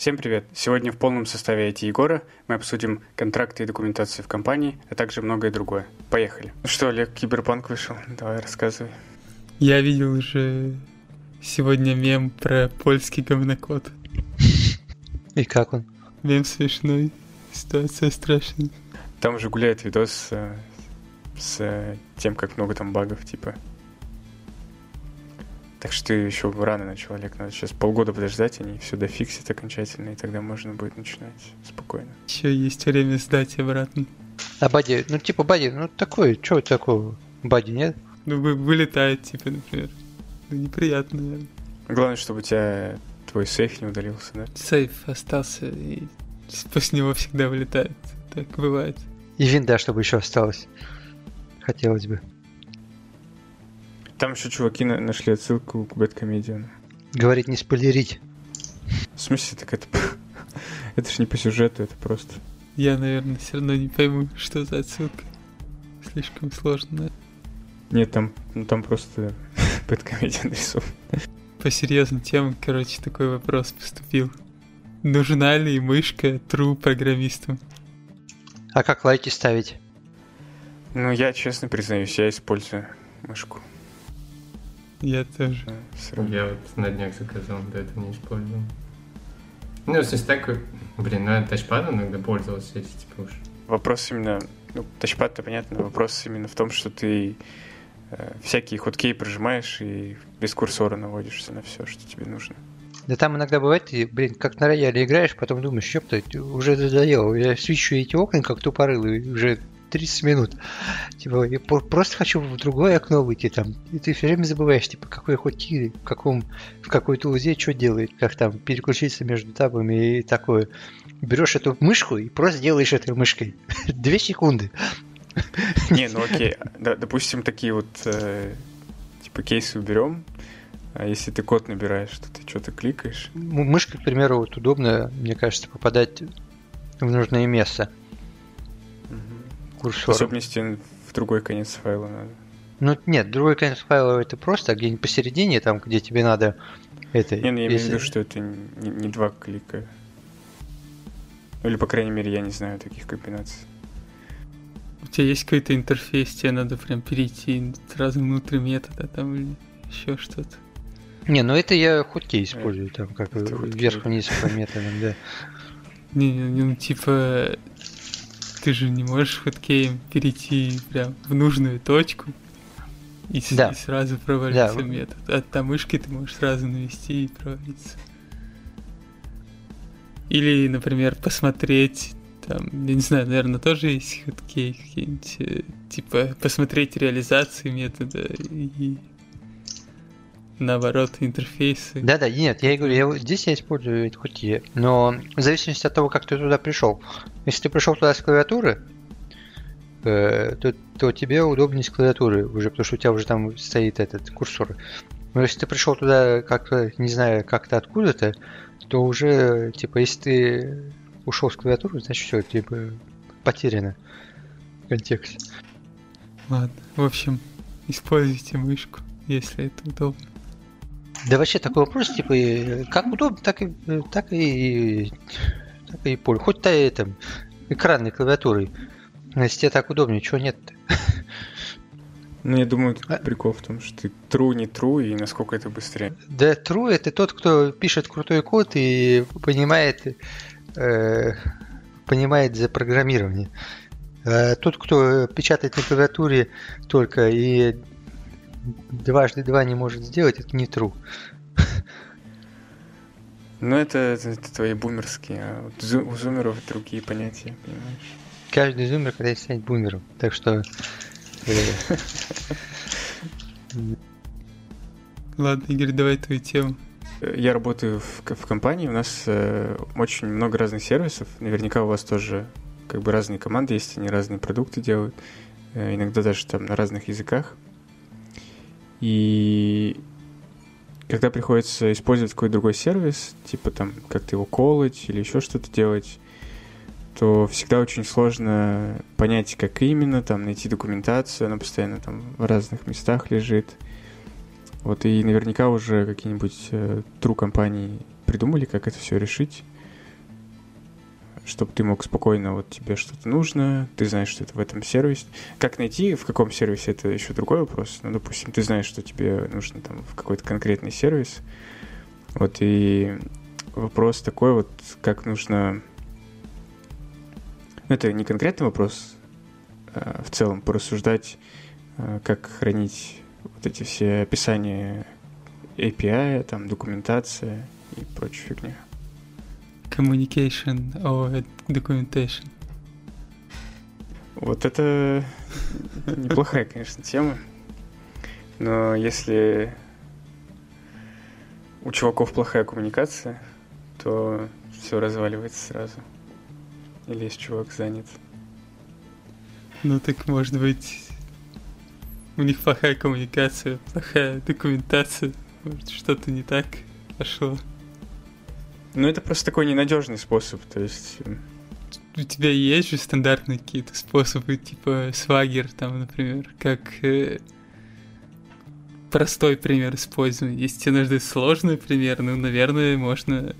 Всем привет! Сегодня в полном составе IT Егора мы обсудим контракты и документацию в компании, а также многое другое. Поехали! Ну что, Олег, Киберпанк вышел? Давай, рассказывай. Я видел уже сегодня мем про польский говнокод. И как он? Мем смешной, ситуация страшная. Там уже гуляет видос э, с тем, как много там багов, типа так что еще рано начал, Олег. Надо сейчас полгода подождать, они все дофиксят окончательно, и тогда можно будет начинать спокойно. Еще есть время сдать обратно. А Бади, ну типа Бади, ну такой, что такого? Бади, нет? Ну, вы, вылетает, типа, например. Ну, неприятно, наверное. Главное, чтобы у тебя твой сейф не удалился, да? Сейф остался, и после него всегда вылетает. Так бывает. И винда, чтобы еще осталось. Хотелось бы. Там еще чуваки на- нашли отсылку к Бэткомедиану. Говорит, не спойлерить. В смысле, так это... это ж не по сюжету, это просто... Я, наверное, все равно не пойму, что за отсылка. Слишком сложно? Нет, там, ну, там просто Бэткомедиан рисован. По серьезным темам, короче, такой вопрос поступил. Нужна ли мышка true программистам? А как лайки ставить? Ну, я честно признаюсь, я использую мышку. Я тоже. Я вот на днях заказал, до этого не использовал. Ну, то есть так, блин, ну, я тачпадом иногда пользовался, если типа уж. Вопрос именно... Ну, тачпад-то понятно, вопрос именно в том, что ты э, всякие хоткей прожимаешь и без курсора наводишься на все, что тебе нужно. Да там иногда бывает, ты, блин, как на рояле играешь, потом думаешь, ёпта, уже надоело. Я свечу эти окна, как тупорылый, уже 30 минут. Типа, я просто хочу в другое окно выйти там. И ты все время забываешь, типа, какой хоть в каком, в какой тулзе что делает, как там переключиться между табами и такое. Берешь эту мышку и просто делаешь этой мышкой. Две секунды. Не, ну окей, да, допустим, такие вот э, типа кейсы уберем. А если ты код набираешь, то ты что-то кликаешь. М- Мышка, к примеру, вот удобно, мне кажется, попадать в нужное место курсором. особенности в другой конец файла надо. Ну, нет, другой конец файла это просто, а где-нибудь посередине, там, где тебе надо это... Не, ну я имею в виду, что это не, не два клика. Ну, Или, по крайней мере, я не знаю таких комбинаций. У тебя есть какой-то интерфейс, тебе надо прям перейти сразу внутрь метода там или еще что-то. Не, ну это я хоткей использую, там, как вверх-вниз по методам, да. Не, ну типа ты же не можешь хоткеем перейти прям в нужную точку и, Да. и сразу провалиться Да. метод. А там мышкой ты можешь сразу навести и провалиться. Или, например, посмотреть там, я не знаю, наверное, тоже есть хоткей какие-нибудь, э, типа посмотреть реализации метода и наоборот интерфейсы. Да-да, нет, я и говорю, я, здесь я использую эти хоткей, но в зависимости от того, как ты туда пришел. Если ты пришел туда с клавиатуры, э, то, то тебе удобнее с клавиатуры уже, потому что у тебя уже там стоит этот курсор. Но если ты пришел туда как-то, не знаю, как-то откуда-то, то уже, типа, если ты ушел с клавиатуры, значит все, типа, потеряно контекст. Ладно, в общем, используйте мышку, если это удобно. Да вообще такой вопрос, типа, как удобно, так и так и так и поле. Хоть то этом экранной клавиатурой. Но Если тебе так удобнее, чего нет Ну, я думаю, А- прикол в том, что ты true, не true, и насколько это быстрее. Да, true это тот, кто пишет крутой код и понимает, э, понимает запрограммирование. А тот, кто печатает на клавиатуре только и дважды два не может сделать, это не true. Ну, это, это, это твои бумерские, а вот зу- у зумеров другие понятия, понимаешь? Каждый зумер когда станет бумером. Так что э, Ладно, Игорь, давай твою тему. Я работаю в, в компании, у нас э, очень много разных сервисов. Наверняка у вас тоже как бы разные команды есть, они разные продукты делают. Э, иногда даже там на разных языках. И когда приходится использовать какой-то другой сервис, типа там как-то его колоть или еще что-то делать, то всегда очень сложно понять, как именно, там найти документацию, она постоянно там в разных местах лежит. Вот и наверняка уже какие-нибудь э, true компании придумали, как это все решить. Чтобы ты мог спокойно, вот тебе что-то нужно, ты знаешь, что это в этом сервисе. Как найти, в каком сервисе, это еще другой вопрос. Ну, допустим, ты знаешь, что тебе нужно там в какой-то конкретный сервис. Вот и вопрос такой вот, как нужно... Ну, это не конкретный вопрос, а в целом порассуждать, а, как хранить вот эти все описания API, там, документация и прочая фигня. Communication or documentation. Вот это неплохая, конечно, тема. Но если у чуваков плохая коммуникация, то все разваливается сразу. Или есть чувак занят. Ну так может быть у них плохая коммуникация, плохая документация, может что-то не так пошло. Ну это просто такой ненадежный способ, то есть... э, У тебя есть же стандартные какие-то способы, типа свагер, там, например, как э, простой пример использования. Если тебе нужны сложный пример, ну, наверное, можно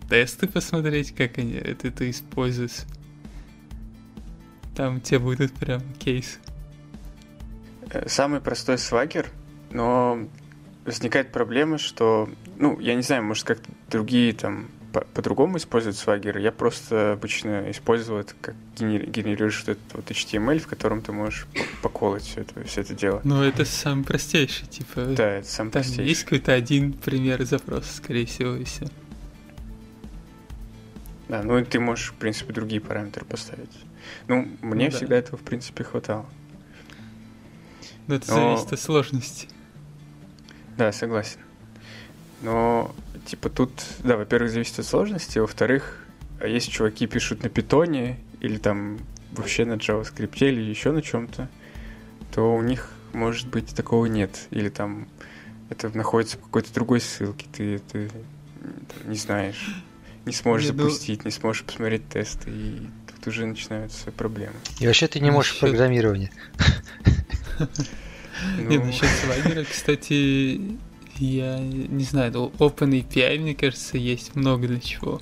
в тесты посмотреть, как они это, это используют. Там у тебя будут прям кейсы. Э, Самый простой свагер, но возникает проблема, что, ну, я не знаю, может, как другие там по- по-другому используют свагер. Я просто обычно использовал это как генер- генерируешь вот этот вот HTML, в котором ты можешь поколоть все это, все это дело. Но это самый простейший, типа... Да, это сам Там простейший. есть какой-то один пример запроса, скорее всего, и все. Да, ну и ты можешь, в принципе, другие параметры поставить. Ну, мне Ну да. всегда этого, в принципе, хватало. Но это Но- зависит от сложности. Да, согласен. Но, типа, тут, да, во-первых, зависит от сложности, во-вторых, а если чуваки пишут на питоне или там вообще на JavaScript или еще на чем-то, то у них, может быть, такого нет. Или там это находится в какой-то другой ссылке, ты это не знаешь, не сможешь Не, ну- запустить, не сможешь посмотреть тесты, и тут уже начинаются проблемы. И вообще ты не можешь Насчёт- программирование. Ну, насчет свагера, кстати, я не знаю, ну, OpenAPI, мне кажется, есть много для чего.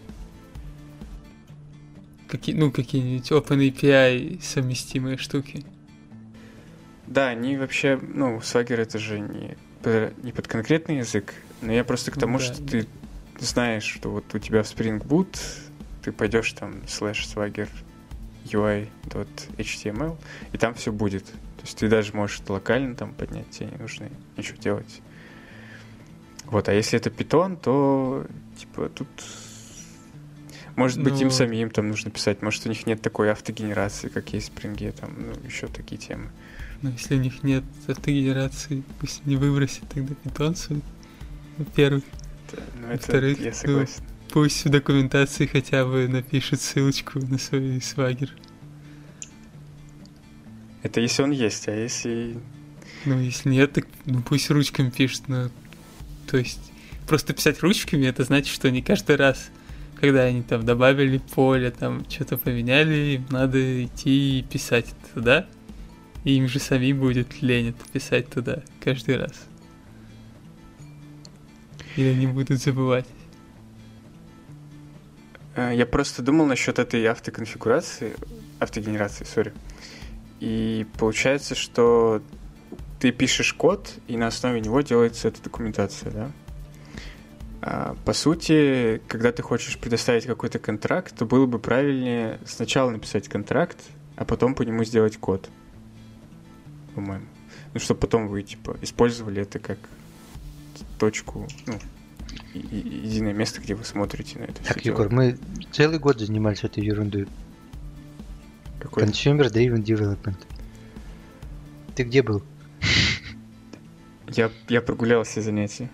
Какие, ну, какие-нибудь OpenAPI совместимые штуки. Да, они вообще, ну, Swagger это же не, не под конкретный язык, но я просто к тому, Да, что да. ты знаешь, что вот у тебя в Spring Boot ты пойдешь там slash swagger UI.html, и там все будет. То есть ты даже можешь локально там поднять, тебе не нужно ничего делать. Вот, а если это Python, то типа тут может быть им Ну- самим там нужно писать, может у них нет такой автогенерации, как есть в Spring, там, ну, еще такие темы. Но если у них нет автогенерации, пусть не выбросит тогда питонцу. Во-первых, Да, ну, это Во-вторых, я ну, согласен. пусть в документации хотя бы напишет ссылочку на свой свагер. Это если он есть, а если... Ну, если нет, так ну, пусть ручками пишет, но... То есть, просто писать ручками, это значит, что не каждый раз, когда они там добавили поле, там что-то поменяли, им надо идти и писать туда, и им же самим будет лень это писать туда каждый раз. Или они будут забывать. Э, Я просто думал насчет этой автоконфигурации, автогенерации, сори. И получается, что ты пишешь код, и на основе него делается эта документация, да? А, по сути, когда ты хочешь предоставить какой-то контракт, то было бы правильнее сначала написать контракт, а потом по нему сделать код. По-моему. Ну, чтобы потом вы, типа, использовали это как точку, ну, единое место, где вы смотрите на это. Так, всё дело. Егор, мы целый год занимались этой ерундой. Какой? Consumer Driven Development. Ты где был? Я, я прогулял все занятия.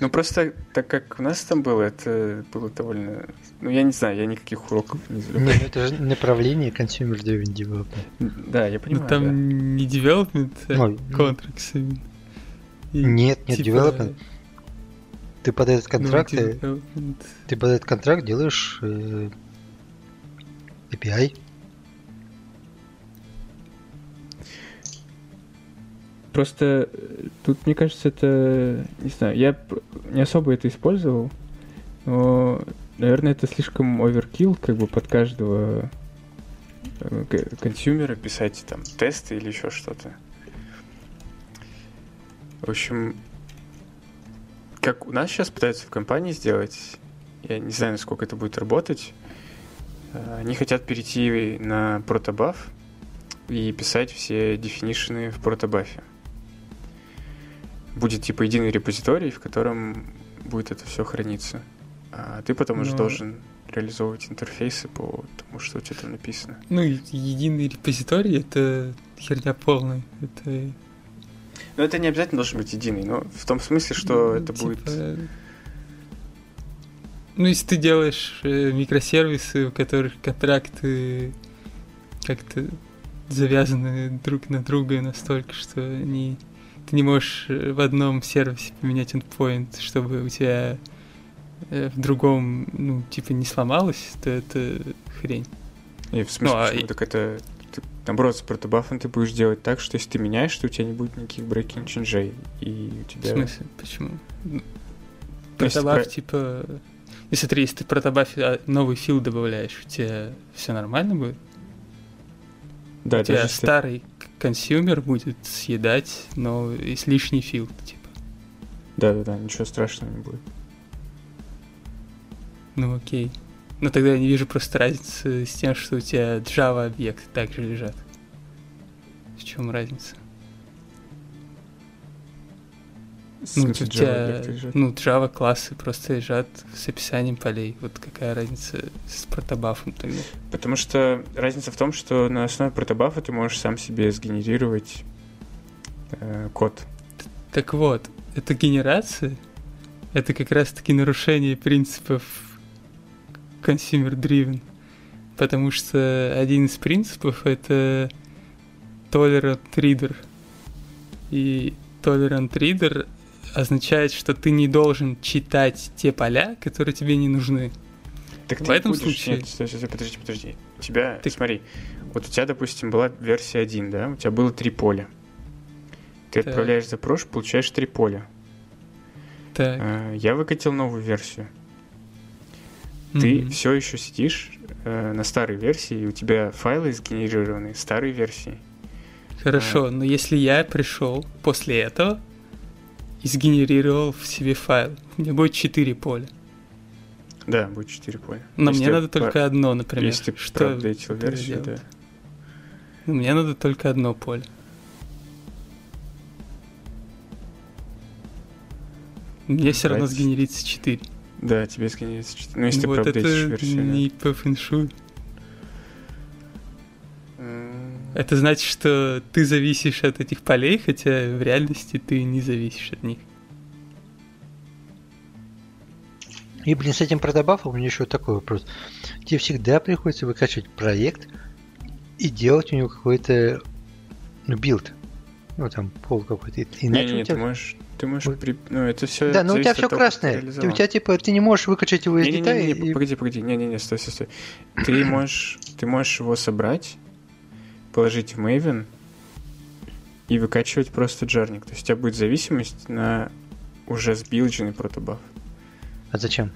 Ну, просто так как у нас там было, это было довольно... Ну, я не знаю, я никаких уроков не Не, забыл. ну это же направление Consumer Driven Development. Да, я Ну понимаю, там да. не development, а Ну, contracts Нет, нет, типа, development. Ты под этот ну, контракт, э, ты под этот контракт делаешь э, API. Просто э, тут, мне кажется, это... Не знаю, я не особо это использовал, но наверное, это слишком оверкилл, как бы под каждого э, консюмера писать там тесты или еще что-то. В общем, как у нас сейчас пытаются в компании сделать, я не знаю, насколько это будет работать. Э, Они хотят перейти на протобаф и писать все дефинишены в протобафе. Будет типа единый репозиторий, в котором будет это все храниться. А ты потом уже Ну. должен реализовывать интерфейсы по тому, что у тебя там написано. Ну, единый репозиторий — это херня полная. Это Но это не обязательно должен быть единый, но в том смысле, что Ну, это типа, будет... Ну, если ты делаешь э, микросервисы, у которых контракты как-то завязаны друг на друга настолько, что они... ты не можешь э, в одном сервисе поменять endpoint, чтобы у тебя э, в другом, ну, типа, не сломалось, то это хрень. И в смысле, Ну, а почему? и- Так это... ты, наоборот, с протобафом ты будешь делать так, что если ты меняешь, то у тебя не будет никаких breaking change и у В тебя... смысле? Почему? Ну, Протобаф, про- типа... И смотри, если ты протобафе а, новый фил добавляешь, у тебя все нормально будет? Да, у тебя если- старый consumer будет съедать, но лишний field, типа. Да, да, да, ничего страшного не будет. Ну окей. Но тогда я не вижу просто разницы с тем, что у тебя Java объекты также лежат. В чем разница? Ну, у тебя, ну, Java классы просто лежат с описанием полей. Вот какая разница с protobuf ом тогда? Потому что разница в том, что на основе протобафа ты можешь сам себе сгенерировать э, код. Так вот, эта генерация, это как раз-таки нарушение принципов consumer driven. Потому что один из принципов это tolerant reader. И tolerant reader означает, что ты не должен читать те поля, которые тебе не нужны. Так В ты этом будешь... случае- Нет, стой, стой, стой, подожди, подожди. У тебя, Ты- смотри, вот у тебя, допустим, была версия 1, да? У тебя было три поля. Ты Так. отправляешь запрос, получаешь три поля. Так. Э, Я выкатил новую версию. Ты мгм. все еще сидишь э, на старой версии, и у тебя файлы сгенерированы старой версии. Хорошо, но если я пришел после этого и сгенерировал в себе файл, у меня будет 4 поля. Да, будет 4 поля. Но Если мне надо по- только одно, например. Если что проапдейтил версию, да. Ну, Мне надо только одно поле. Мне все равно сгенерится 4. Да, тебе сгенерится 4. Ну, если ты вот это версию, да. не по фэншую. Это значит, что ты зависишь от этих полей, хотя в реальности ты не зависишь от них. И, блин, с этим protobuf ом у меня еще такой вопрос. Тебе всегда приходится выкачивать проект и делать у него какой-то ну, build. Ну, там, pull какой-то. Иначе Не-не-не, у тебя... ты можешь... Ты можешь... Вот. при- Ну, это все Да, но у тебя все красное. Ты- у тебя, типа, ты не можешь выкачать его из деталей. Не-не-не, и- погоди, погоди. Не-не-не, стой, стой, стой. Ты можешь... Ты можешь его собрать, положить в Maven и выкачивать просто jar ник. То есть у тебя будет зависимость на уже сбилдженный протобаф. А зачем?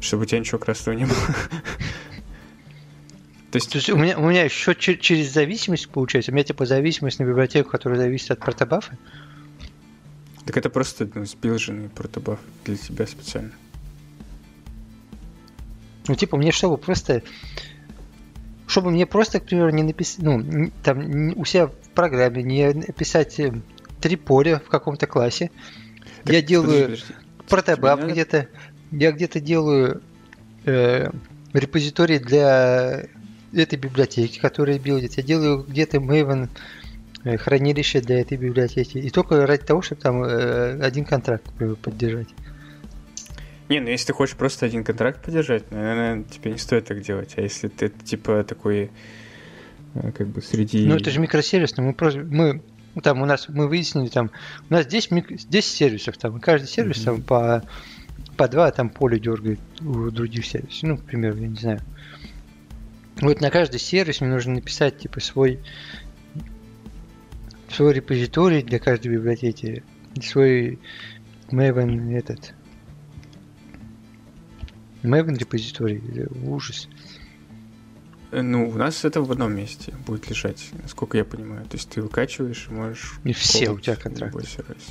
Чтобы у тебя ничего красного не было. То есть То есть у меня, у меня еще чер- через зависимость получается. У меня типа зависимость на библиотеку, которая зависит от протобафа. Так это просто ну, сбилженный протобаф для тебя специально. Ну, типа, мне чтобы просто... Чтобы мне просто, к примеру, не написать... Ну, там, у себя в программе не написать э, три поля в каком-то классе. Так, я делаю подожди, надо- где-то. Я где-то делаю э, репозиторий для этой библиотеки, которая билдит. Я делаю где-то Maven э, хранилище для этой библиотеки. И только ради того, чтобы там э, один контракт поддержать. Не, ну если ты хочешь просто один контракт поддержать, наверное, тебе не стоит так делать. А если ты типа такой э, как бы среди... Ну, это же микросервис, но мы просто, мы, ну, там у нас, мы выяснили, там, у нас 10, мик- 10 сервисов, там, и каждый сервис Мгм. там по, по два там поле дергает у других сервисов, ну, к примеру, я не знаю. Вот на каждый сервис мне нужно написать, типа, свой, свой репозиторий для каждой библиотеки, свой Maven этот, Maven репозиторий, ужас. Э, Ну, у нас это в одном месте будет лежать, насколько я понимаю. То есть ты выкачиваешь и можешь... И все у тебя контракты. сервис.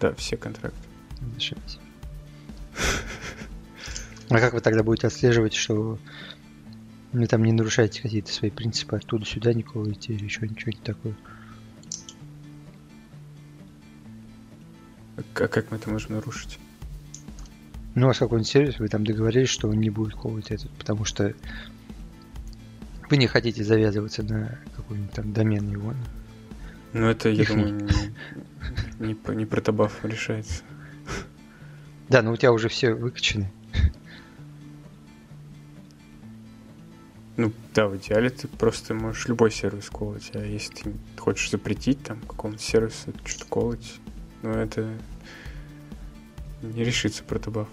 Да, все контракты. А как вы тогда будете отслеживать, что вы там не нарушаете какие-то свои принципы, оттуда сюда не колите или еще ничего не такое? А как мы это можем нарушить? Ну, у вас какой-нибудь сервис, вы там договорились, что он не будет колоть этот, потому что вы не хотите завязываться на какой-нибудь там домен его. Ну, это, я Их думаю, не, не, не протобаф решается. Да, но у тебя уже все выкачаны. Ну, да, в идеале ты просто можешь любой сервис колоть, а если ты хочешь запретить там какому-то сервису что-то колоть, ну, это не решится протобаф.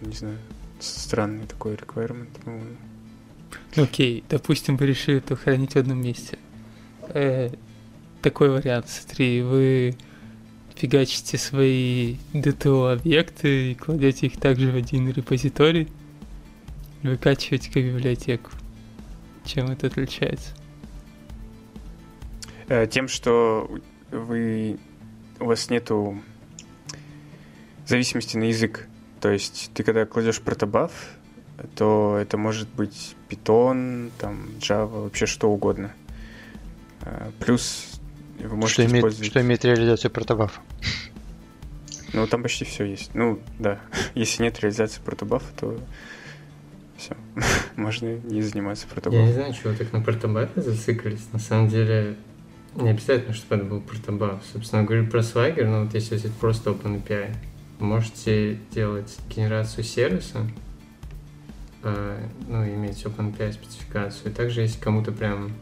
Не знаю, странный такой requirement. Ну, Ну, Окей, допустим, вы решили это хранить в одном месте. Э, такой вариант, смотри, вы фигачите свои DTO-объекты и кладете их также в один репозиторий, выкачиваете как библиотеку. Чем это отличается? Э, Тем, что вы у вас нету зависимости на язык. То есть ты когда кладешь протобаф, то это может быть Python, там Java, вообще что угодно. Э, Плюс вы можете Что имеет, использовать... что имеет реализацию протобафа. Ну, там почти все есть. Ну, да. Если нет реализации протобафа, то все. Можно не заниматься Я не протобафом. знаю, чего так на протобафе зациклились. На самом деле, не обязательно, чтобы это был протобаф. Собственно, говорю про Swagger, но вот если взять просто OpenAPI, можете делать генерацию сервиса, э, ну, иметь OpenAPI спецификацию. Также, если кому-то прям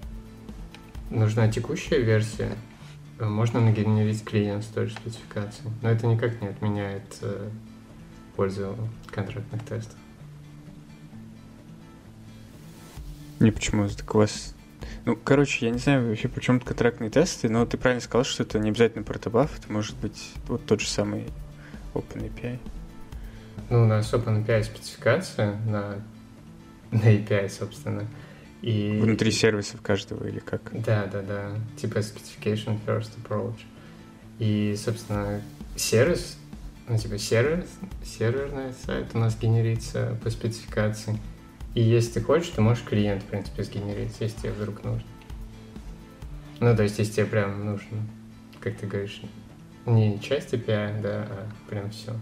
нужна текущая версия, э, можно нагенерить клиент с той же спецификацией. Но это никак не отменяет э, пользу контрактных тестов. Не почему, так у вас... Ну, короче, я не знаю вообще, при чем контрактные тесты, но ты правильно сказал, что это не обязательно протобаф, это может быть вот тот же самый OpenAPI. Ну, у нас OpenAPI спецификация на, на API, собственно. И... Внутри сервисов каждого или как? Да, да, да. Типа specification first approach. И, собственно, сервис, ну, типа сервер, серверный сайт у нас генерится по спецификации. И если ты хочешь, ты можешь клиент, в принципе, сгенерить, если тебе вдруг нужно. Ну, то есть, если тебе прям нужно, как ты говоришь, не часть API, да, а прям все,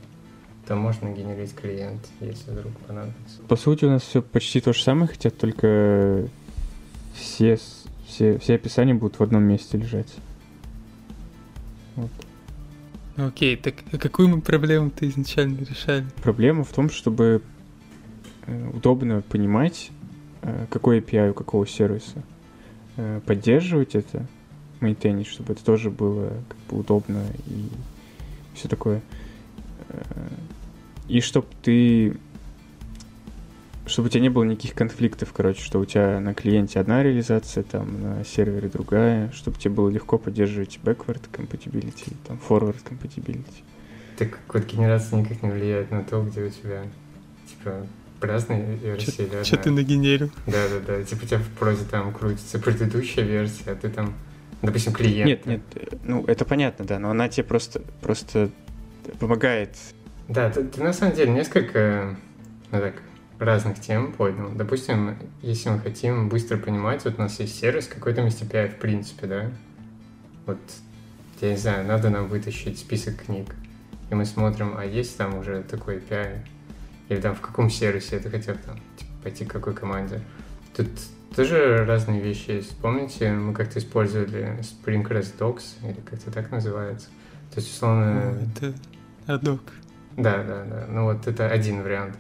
то можно генерить клиент, если вдруг понадобится. По сути, у нас все почти то же самое, хотя только все, все, все описания будут в одном месте лежать. Вот. Ну, Окей, так а какую мы проблему-то изначально решали? Проблема в том, чтобы э, удобно понимать, э, какой API у какого сервиса, э, поддерживать это, мейнтейнить, чтобы это тоже было как бы удобно и все такое. Э, И чтобы ты чтобы у тебя не было никаких конфликтов, короче, что у тебя на клиенте одна реализация, там на сервере другая, чтобы тебе было легко поддерживать backward compatibility, там forward compatibility. Так вот генерация никак не влияет на то, где у тебя, типа, разные версии или Что ты нагенерил? Да-да-да, типа у тебя в прозе там крутится предыдущая версия, а ты там, допустим, клиент. Нет, нет, ну это понятно, да, но она тебе просто, просто помогает. Да, ты, ты на самом деле несколько, ну так, разных тем поднял. Допустим, если мы хотим быстро понимать, вот у нас есть сервис, какой-то есть API в принципе, да? Вот, я не знаю, надо нам вытащить список книг. И мы смотрим, а есть там уже такой API? Или там в каком сервисе это хотя бы там, типа, пойти к какой команде? Тут тоже разные вещи есть. Помните, мы как-то использовали Spring REST Docs, или как-то так называется? То есть, условно... Это адок. Да, да, да. Ну вот это один вариант.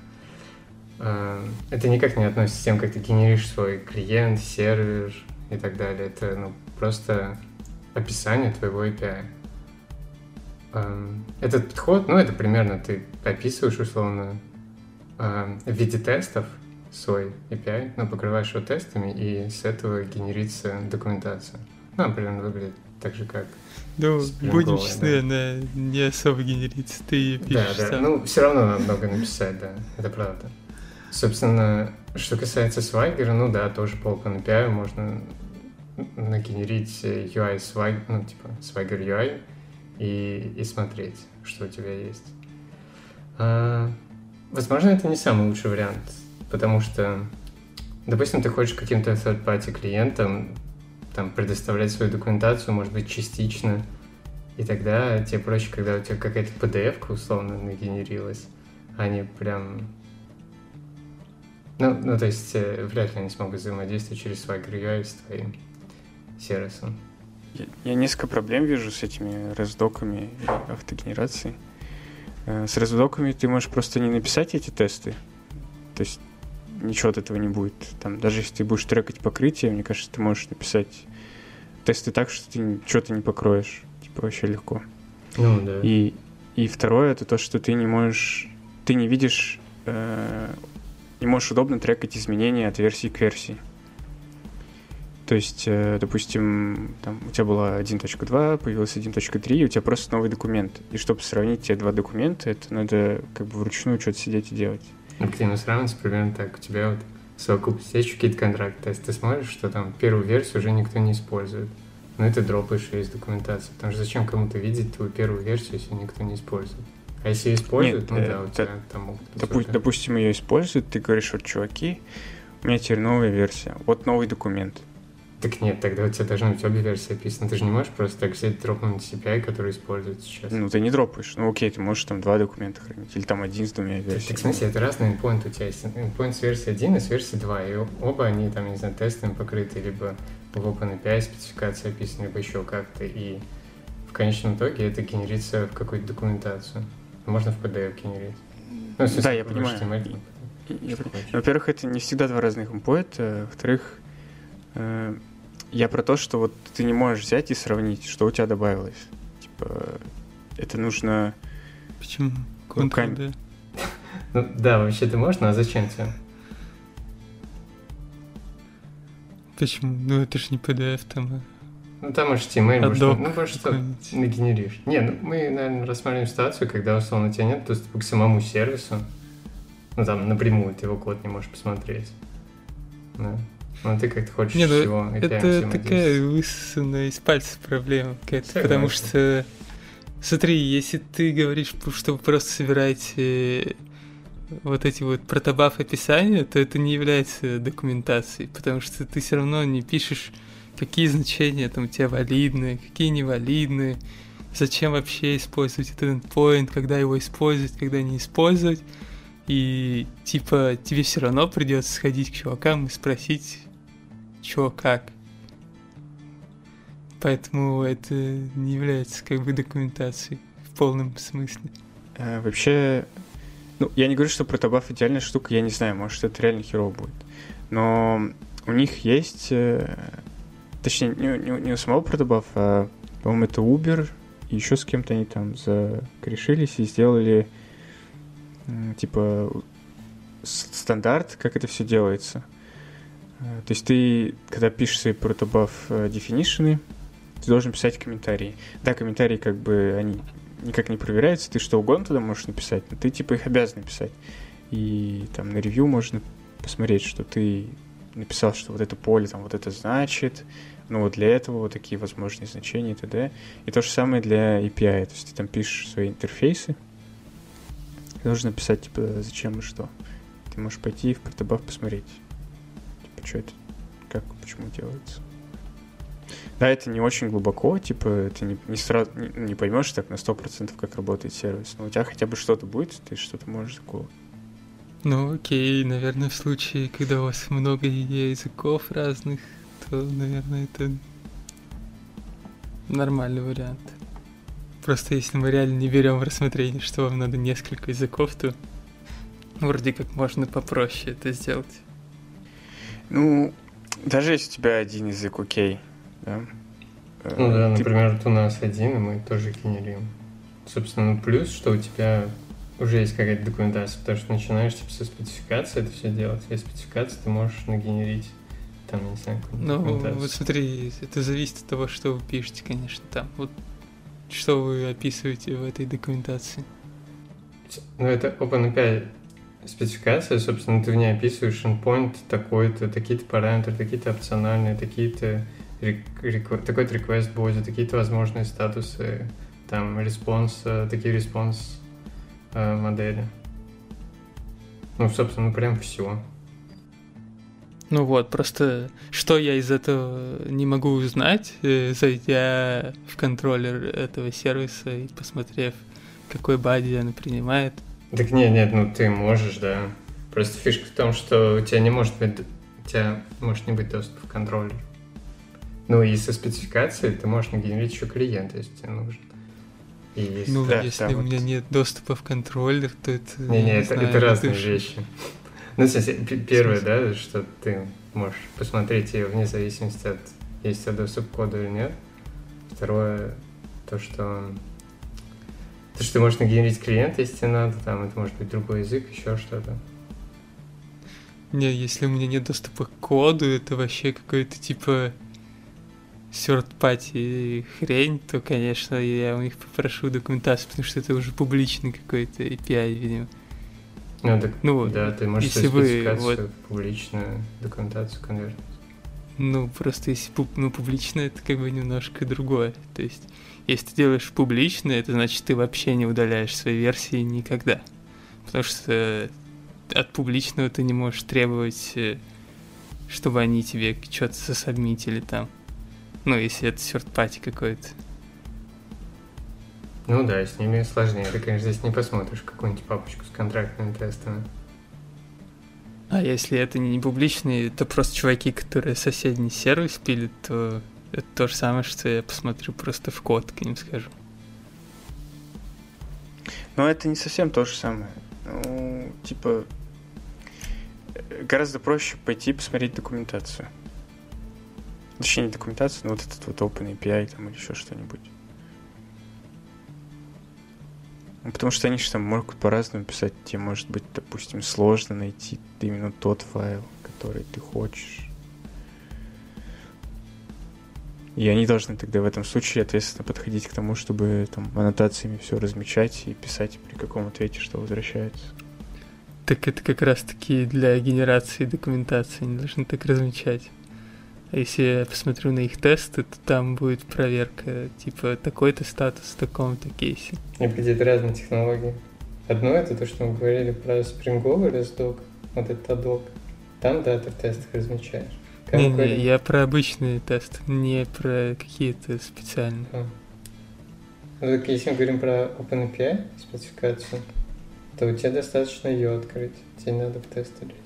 А, Это никак не относится с тем, как ты генеришь свой клиент, сервер и так далее. Это ну, просто описание твоего API. Ам, Этот подход, ну, это примерно ты описываешь условно ам, в виде тестов свой API, ну, покрываешь его тестами, и с этого генерится документация. Ну, примерно выглядит так же, как Ну, Spring будем честны, она не особо генерится. Ты ее Да, пишешь да. сам. Ну, все равно надо много написать, да. Это правда. Собственно, что касается Swagger, ну да, тоже по OpenAPI можно нагенерить UI Swagger, ну типа Swagger UI и, и смотреть, что у тебя есть. А, возможно, это не самый лучший вариант, потому что, допустим, ты хочешь каким-то third-party клиентам там, предоставлять свою документацию, может быть, частично, и тогда тебе проще, когда у тебя какая-то PDF условно нагенерилась, а не прям... Ну, ну, то есть э, вряд ли они смогут взаимодействовать через Swagger UI с твоим сервисом. Я, я несколько проблем вижу с этими раздоками и автогенерацией. Э, с раздоками ты можешь просто не написать эти тесты. То есть ничего от этого не будет. Там, даже если ты будешь трекать покрытие, мне кажется, ты можешь написать тесты так, что ты что-то не покроешь. Типа вообще легко. Ну, да. И, и второе, это то, что ты не можешь... Ты не видишь... Э, не можешь удобно трекать изменения от версии к версии. То есть, э, допустим, там, у тебя была 1.2, появилась 1.3, и у тебя просто новый документ. И чтобы сравнить те два документа, это надо как бы вручную что-то сидеть и делать. Ну сравнивается примерно так. У тебя вот совокупность есть какие-то контракты. То есть ты смотришь, что там первую версию уже никто не использует. Ну и ты дропаешь ее из документации. Потому что зачем кому-то видеть твою первую версию, если никто не использует? А если используют, Нет, ну э, да, у тебя там могут быть Допу- Допустим, ее используют, ты говоришь, вот, чуваки, у меня теперь новая версия, вот новый документ. Так нет, тогда у тебя должны быть обе версии описаны. Ты же не можешь просто так взять дропнуть CPI, который используется сейчас. Ну, ты не дропаешь. Ну, окей, ты можешь там два документа хранить, или там один с двумя Так, версиями. в смысле, это разный endpoint у тебя есть. Endpoint с версии 1 и с версии 2. И оба они там, не знаю, тестами покрыты, либо в OpenAPI спецификация описана, либо еще как-то. И в конечном итоге это генерится в какую-то документацию. Можно в PDF генерить. Ну, Да, я понимаю. HTML. Я хочешь. Во-первых, это не всегда два разных endpoint, во-вторых, э, я про то, что вот ты не можешь взять и сравнить, что у тебя добавилось. Типа, это нужно... Почему? Ну, Ctrl-D. Ну да, вообще-то можно, а зачем тебе? Почему? Ну это же не PDF там. а Ну там HTML, Adobe ну просто какой-нибудь. нагенеришь. Не, ну мы, наверное, рассматриваем ситуацию, когда, условно, у тебя нет доступа к самому сервису. Ну там напрямую ты его код не можешь посмотреть. Да. Ну ты как-то хочешь Не, ну, всего Это такая высосанная из пальца проблема какая-то, Согласен. потому что, смотри, если ты говоришь, что вы просто собираете вот эти вот протобаф описания, то это не является документацией, потому что ты все равно не пишешь, какие значения там у тебя валидны, какие невалидны, зачем вообще использовать этот endpoint, когда его использовать, когда не использовать. И типа тебе все равно придется сходить к чувакам и спросить, чё, как. Поэтому это не является как бы документацией в полном смысле. э, вообще, ну, я не говорю, что протобаф идеальная штука, я не знаю, может, это реально херово будет. Но у них есть... э, точнее, не, не- не у самого протобафа, а, по-моему, это Uber, и еще с кем-то они там закрешились и сделали типа стандарт, как это все делается. Э, То есть ты, когда пишешь свои протобаф definition, ты должен писать комментарии. Да, комментарии как бы они никак не проверяются, ты что угодно туда можешь написать, но ты типа их обязан написать. И там на ревью можно посмотреть, что ты написал, что вот это поле там вот это значит, ну вот для этого вот такие возможные значения и т.д. И то же самое для API, то есть ты там пишешь свои интерфейсы, ты должен написать, типа, зачем и что. Ты можешь пойти в протобаф посмотреть, что это, как, почему делается. Да, это не очень глубоко, типа, ты не, не сразу не, не поймешь так на 100%, как работает сервис, но у тебя хотя бы что-то будет, ты что-то можешь такого. Ну окей, наверное, в случае, когда у вас много языков разных, то, наверное, это нормальный вариант. Просто если мы реально не берем в рассмотрение, что вам надо несколько языков, то вроде как можно попроще это сделать. Ну, даже если у тебя один язык, окей, да? Э, Ну да, ты- например, вот у нас один, и мы тоже генерим. Собственно, плюс, что у тебя уже есть какая-то документация, потому что начинаешь типа со спецификации это все делать. И спецификации ты можешь нагенерить там, не знаю, Ну, вот смотри, это зависит от того, что вы пишете, конечно, там. Вот что вы описываете в этой документации. Ну, это OpenAPI спецификация, собственно, ты в ней описываешь endpoint такой-то, такие-то параметры, такие-то опциональные, такие-то такой-то request body, такие-то возможные статусы, там, response, такие response э, модели. Ну, собственно, прям все. Ну вот, просто что я из этого не могу узнать, э, зайдя в контроллер этого сервиса и посмотрев, какой бади она принимает. Так нет, нет, ну ты можешь, да. Просто фишка в том, что у тебя не может быть, у тебя может не быть доступа в контроллер. Ну и со спецификацией ты можешь нагенерить еще клиент, если тебе нужен. И если, ну, да, если у меня вот... нет доступа в контроллер, то это... Не-не, не, это, знаю, это разные это... вещи. Ну, кстати, первое, да, что ты можешь посмотреть ее вне зависимости от есть у тебя доступ к коду или нет. Второе, то, что то, что ты можешь нагенерить клиент, если тебе надо, там это может быть другой язык, еще что-то. Не, если у меня нет доступа к коду, это вообще какой-то типа party хрень, то, конечно, я у них попрошу документацию, потому что это уже публичный какой-то API, видимо. Ну, так, ну, да, ты можешь если вы вот... публичную документацию конвертить. Ну, просто если ну, публично, это как бы немножко другое. То есть, если ты делаешь публично, это значит, ты вообще не удаляешь свои версии никогда. Потому что от публичного ты не можешь требовать, э, чтобы они тебе что-то засобмитили там. Ну, если это third какой-то. Ну да, с ними сложнее. Ты, конечно, здесь не посмотришь какую-нибудь папочку с контрактными тестами. А если это не публичный, то просто чуваки, которые соседний сервис пилят, то это то же самое, что я посмотрю просто в код к ним скажу. Но это не совсем то же самое. Ну, типа, гораздо проще пойти посмотреть документацию. Точнее, не документацию, но вот этот вот OpenAPI там или еще что-нибудь. Ну, потому что они же там могут по-разному писать. Тебе может быть, допустим, сложно найти именно тот файл, который ты хочешь. И они должны тогда в этом случае ответственно подходить к тому, чтобы там аннотациями все размечать и писать при каком ответе, что возвращается. Так это как раз таки для генерации документации, они должны так размечать. А если я посмотрю на их тесты, то там будет проверка, типа, такой-то статус в таком-то кейсе. И будет разные технологии. Одно это то, что мы говорили про спринговый раздок, вот этот адок. Там, да, ты в тестах размечаешь. Не, не, я про обычный тест, не про какие-то специальные. А. Ну, так если мы говорим про OpenAPI спецификацию, то у тебя достаточно ее открыть. Тебе надо в тесты лезть.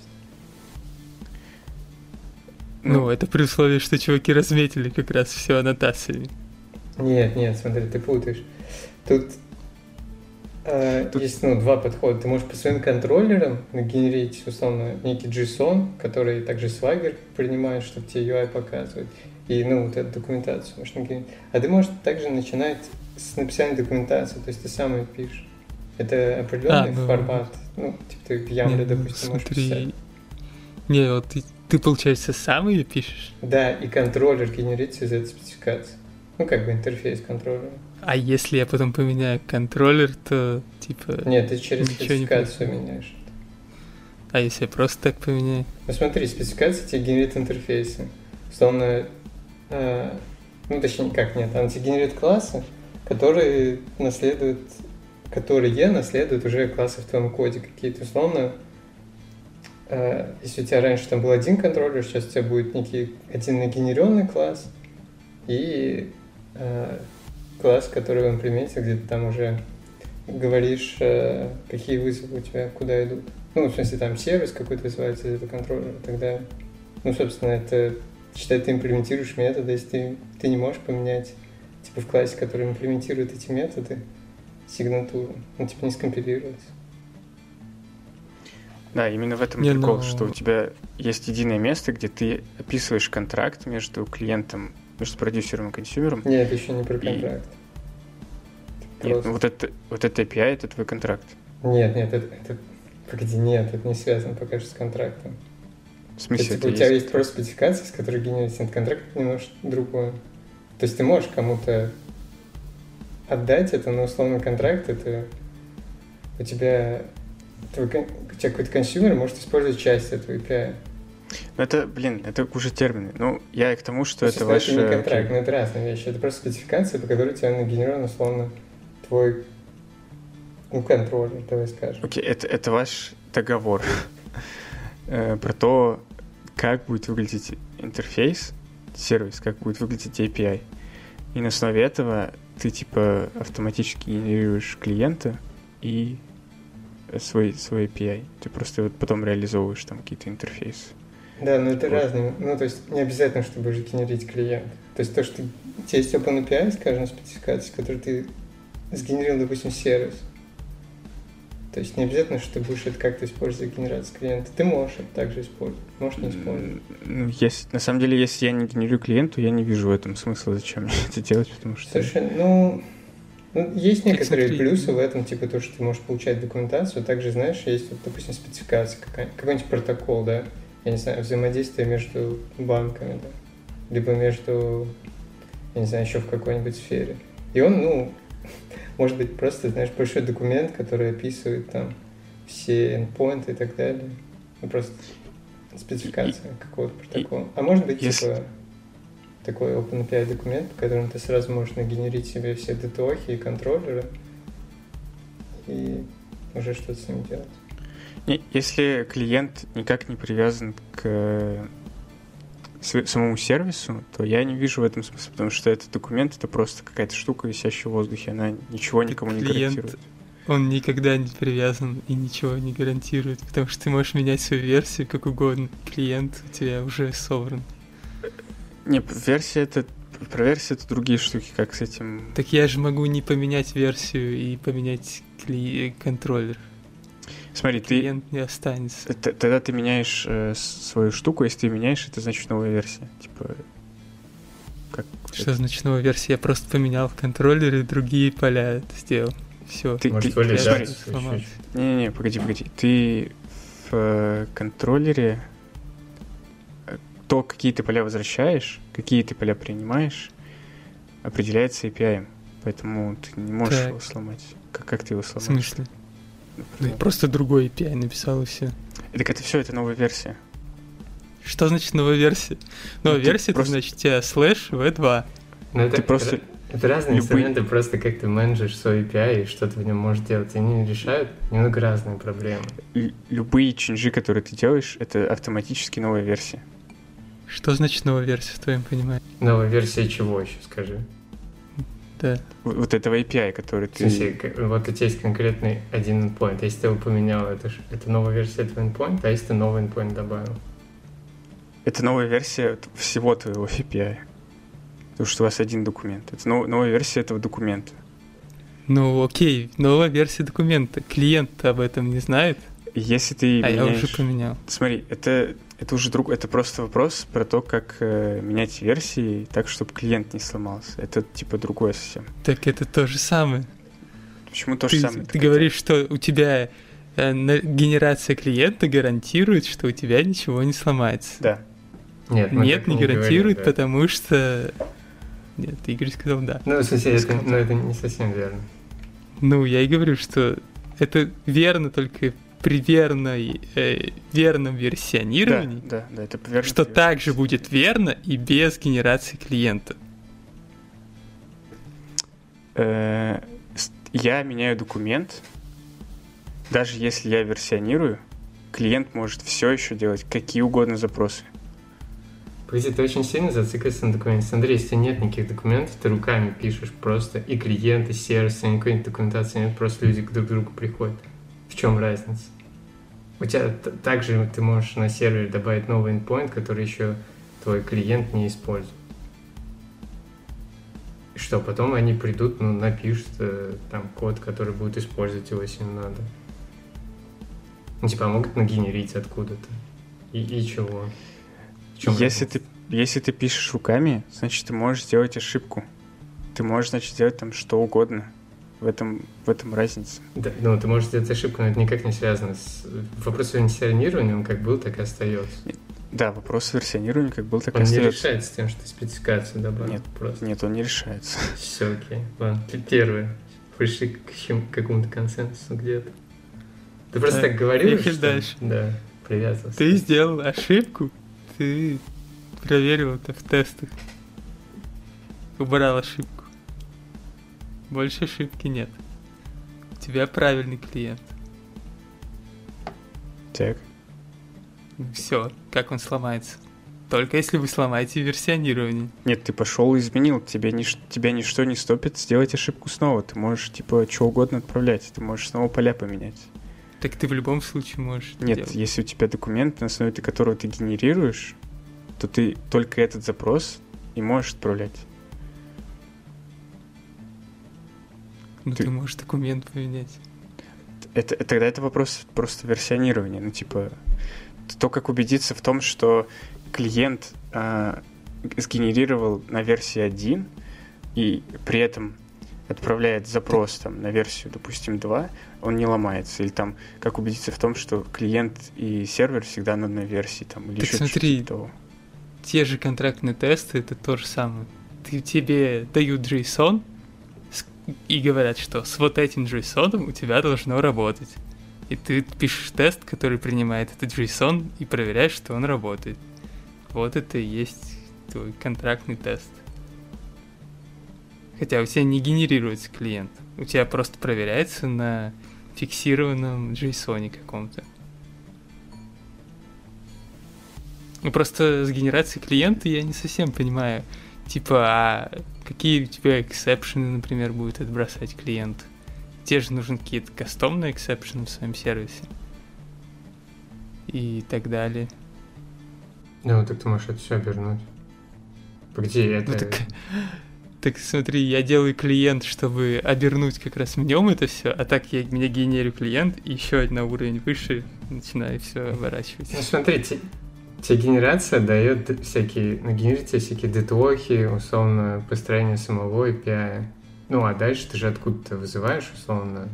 Ну, это при условии, что чуваки разметили как раз все аннотациями. Нет, нет, смотри, ты путаешь. Тут, Тут... есть ну, два подхода. Ты можешь по своим контроллерам нагенерить, условно, некий JSON, который также Swagger принимает, чтобы тебе UI показывать. И, ну, вот эту документацию можешь нагенерить. А ты можешь также начинать с написания документации, то есть ты сам ее пишешь. Это определенный а, ну... формат. Ну, типа ты в Ямле, допустим, ну, смотри... можешь писать. Не, вот ты, получается, сам ее пишешь? Да, и контроллер генерится из этой спецификации. Ну, как бы интерфейс контроллера. А если я потом поменяю контроллер, то типа... Нет, ты через спецификацию не меняешь. А если я просто так поменяю? Ну смотри, спецификация тебе генерит интерфейсы. Условно, э, ну точнее как нет, она тебе генерит классы, которые наследуют, которые наследуют уже классы в твоем коде какие-то. Условно, Э, если у тебя раньше там был один контроллер, сейчас у тебя будет некий один нагенеренный класс и э, класс, который в имплементе, где ты там уже говоришь, э, какие вызовы у тебя куда идут. Ну, в смысле, там сервис какой-то вызывается из этого контроллера, тогда, ну, собственно, это, считай, ты имплементируешь методы, если ты, ты не можешь поменять, типа, в классе, который имплементирует эти методы, сигнатуру, ну, типа, не скомпилировать. Да, именно в этом не, прикол, но... что у тебя есть единое место, где ты описываешь контракт между клиентом, между продюсером и консюмером. Нет, это еще не про контракт. И... Нет, ну вот это, вот это API, это твой контракт. Нет, нет, это, это... Погоди, нет, это не связано пока что с контрактом. В смысле, это, типа, у тебя есть просто спецификация, с которой генерится контракт, немножко другое. То есть ты можешь кому-то отдать это, но условно контракт это у тебя твой, тебя какой-то consumer может использовать часть этого API. Ну, это, блин, это уже термины. Ну, я и к тому, что Ну, это естественно, ваше... не контракт, но это разные вещи. Это просто спецификация, по которой у тебя нагенерирован, условно, твой ну, контроллер, давай скажем. Окей, это, это ваш договор э, про то, как будет выглядеть интерфейс, сервис, как будет выглядеть API. И на основе этого ты типа автоматически генерируешь клиента и свой, свой API. Ты просто вот потом реализовываешь там какие-то интерфейсы. Да, но это Вот. разные. Ну, то есть не обязательно, чтобы уже генерить клиент. То есть то, что у тебя есть OpenAPI, скажем, спецификация, который ты сгенерил, допустим, сервис. То есть не обязательно, что ты будешь это как-то использовать для генерации клиента. Ты можешь это также использовать, можешь не использовать. Ну, если, на самом деле, если я не генерирую клиенту, я не вижу в этом смысла, зачем мне это делать, потому что... Совершенно, ну, ну, есть некоторые смотри. плюсы в этом, типа то, что ты можешь получать документацию. Также, знаешь, есть, вот, допустим, спецификация, какая- какой-нибудь протокол, да, я не знаю, взаимодействие между банками, да, либо между, я не знаю, еще в какой-нибудь сфере. И он, ну, может быть, просто, знаешь, большой документ, который описывает там все endpoints и так далее. Ну, просто спецификация какого-то протокола. А может быть, Если- типа, такой OpenAPI документ, по которому ты сразу можешь нагенерить себе все DTO и контроллеры и уже что-то с ним делать. Не, Если клиент никак не привязан к э, самому сервису, то я не вижу в этом смысла, потому что этот документ это просто какая-то штука, висящая в воздухе, она ничего никому не клиент- гарантирует. Он никогда не привязан и ничего не гарантирует, потому что ты можешь менять свою версию как угодно. Клиент у тебя уже собран. Не, версия это про версию это другие штуки, как с этим. Так я же могу не поменять версию и поменять кли- контроллер. Смотри, ты Клиент не останется. т- тогда ты меняешь э, свою штуку, если ты меняешь, это значит новая версия. Типа как Что значит новая версия? Я просто поменял в контроллере другие поля сделал. Все. Ты- Может, ты- валидацию смотри. Не-не-не, погоди, погоди. Ты в э, контроллере э, то, какие ты поля возвращаешь, какие ты поля принимаешь, определяется API. Поэтому ты не можешь Так. его сломать. Как, как ты его В сломаешь? смысле? Ну, Ну, просто другой API написал и все. Так это все, это новая версия. Что значит новая версия? Новая Ну, версия, просто- это значит у тебя слэш v2. Но это, Ты просто это, это разные любые- инструменты, просто как ты менеджишь свой API и что ты в нем можешь делать. И они решают немного разные проблемы. Л- любые чинжи, которые ты делаешь, это автоматически новая версия. Что значит новая версия в твоем понимании? Новая версия чего еще, скажи? Да. Вот этого API, который В ты... смысле, к- вот у тебя есть конкретный один endpoint. Если ты его поменял, это, ж- это новая версия этого endpoint, а если ты новый endpoint добавил? Это новая версия всего твоего API. Потому что у вас один документ. Это нов- новая версия этого документа. Ну окей, новая версия документа. Клиент об этом не знает, Если ты а я меняешь... уже поменял. Смотри, это, это уже друг... Это просто вопрос про то, как э, менять версии так, чтобы клиент не сломался. Это типа другое совсем. Так это то же самое. Почему то ты, же самое? ты говоришь, что у тебя э, генерация клиента гарантирует, что у тебя ничего не сломается. Да. Нет, мы Нет, так не говорим, гарантирует, да. потому что... Нет, Игорь сказал да. Ну, в смысле, это, Сказал. ну, это не совсем верно. Ну, я и говорю, что это верно только при верной, э, верном Да, версионировании, да, да, это верно. что также будет верно и без генерации клиента. Э, Я меняю документ, даже если я версионирую, клиент может все еще делать какие угодно запросы. Погоди, ты очень сильно зациклился на документе. Смотри, если нет никаких документов, ты руками пишешь просто и клиент, и сервис, и никакой документации нет, просто люди друг к другу приходят. В чем разница? У тебя также ты можешь на сервере добавить новый endpoint, который еще твой клиент не использует. И что, потом они придут, ну, напишут э, там код, который будет использовать его, если надо. Ну, типа, а могут нагенерить откуда-то. И, и чего? Если разница? ты, если ты пишешь руками, значит, ты можешь сделать ошибку. Ты можешь, значит, сделать там что угодно. В этом, в этом разница. Да, ну, ты можешь сделать ошибку, но это никак не связано с... Вопрос версионирования, он как был, так и остается. Да, вопрос версионирования как был, так и Он не остается. решается тем, что ты спецификацию добавил. Нет. просто. Нет, он не решается. Все, окей. Ладно, первое. Пришли к чем- к какому-то консенсусу где-то. Ты просто Так, так говорил, что... дальше. Да, привязывался. Ты сделал ошибку, ты проверил это в тестах. Убрал ошибку. Больше ошибки нет. У тебя правильный клиент. Так. Все, как он сломается. Только если вы сломаете версионирование. Нет, ты пошел и изменил. Тебе нич- тебя ничто не стопит сделать ошибку снова. Ты можешь, типа, что угодно отправлять. Ты можешь снова поля поменять. Так ты в любом случае можешь Нет, делать. если у тебя документ, на основе которого ты генерируешь, то ты только этот запрос и можешь отправлять. Ну ты- ты можешь документ поменять. Это, это- тогда это вопрос просто версионирования. Ну, типа, то, как убедиться в том, что клиент а, сгенерировал на версии 1 и при этом отправляет запрос там, на версию, допустим, 2, он не ломается. Или там, как убедиться в том, что клиент и сервер всегда на одной версии. Там, или Так смотри, того. Те же контрактные тесты это то же самое. Ты, тебе дают JSON и говорят, что с вот этим JSON у тебя должно работать. И ты пишешь тест, который принимает этот JSON и проверяешь, что он работает. Вот это и есть твой контрактный тест. Хотя у тебя не генерируется клиент. У тебя просто проверяется на фиксированном JSON каком-то. Ну просто с генерацией клиента я не совсем понимаю. Типа, а какие у тебя эксепшены, например, будет отбрасывать клиент? Те же нужны какие-то кастомные эксепшены в своем сервисе. И так далее. Ну, так ты можешь это все обернуть. Погоди, это... Ну так, так смотри, я делаю клиент, чтобы обернуть как раз в нем это все, а так я меня генерю клиент и еще на уровень выше начинаю все оборачивать. Ну, смотри, те- тебе генерация дает всякие, ну, генерит тебе всякие дедлоки, условно, построение самого API. Ну, а дальше ты же откуда-то вызываешь, условно.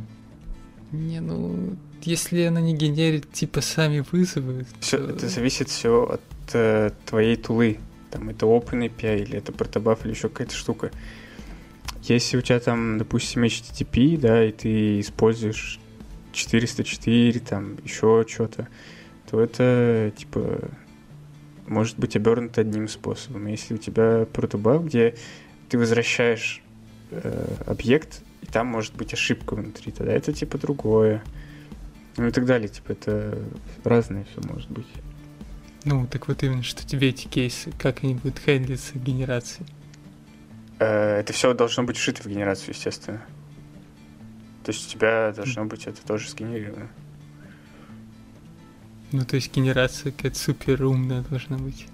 Не, ну, если она не генерит типа сами вызовы, Всё, то- это зависит все от э, твоей тулы. Там это OpenAPI или это Protobuf или еще какая-то штука. Если у тебя там, допустим, HTTP, да, и ты используешь 404, там еще что-то, то это типа может быть обернуто одним способом. Если у тебя Protobuf, где ты возвращаешь э, объект, и там может быть ошибка внутри, тогда это типа другое. Ну и так далее, типа это разное все может быть. Ну, так вот именно, что тебе эти кейсы, как они будут хендлиться генерацией. Э, Это все должно быть вшито в генерацию, естественно. То есть у тебя должно быть это тоже сгенерировано. Ну, то есть генерация какая-то супер умная должна быть.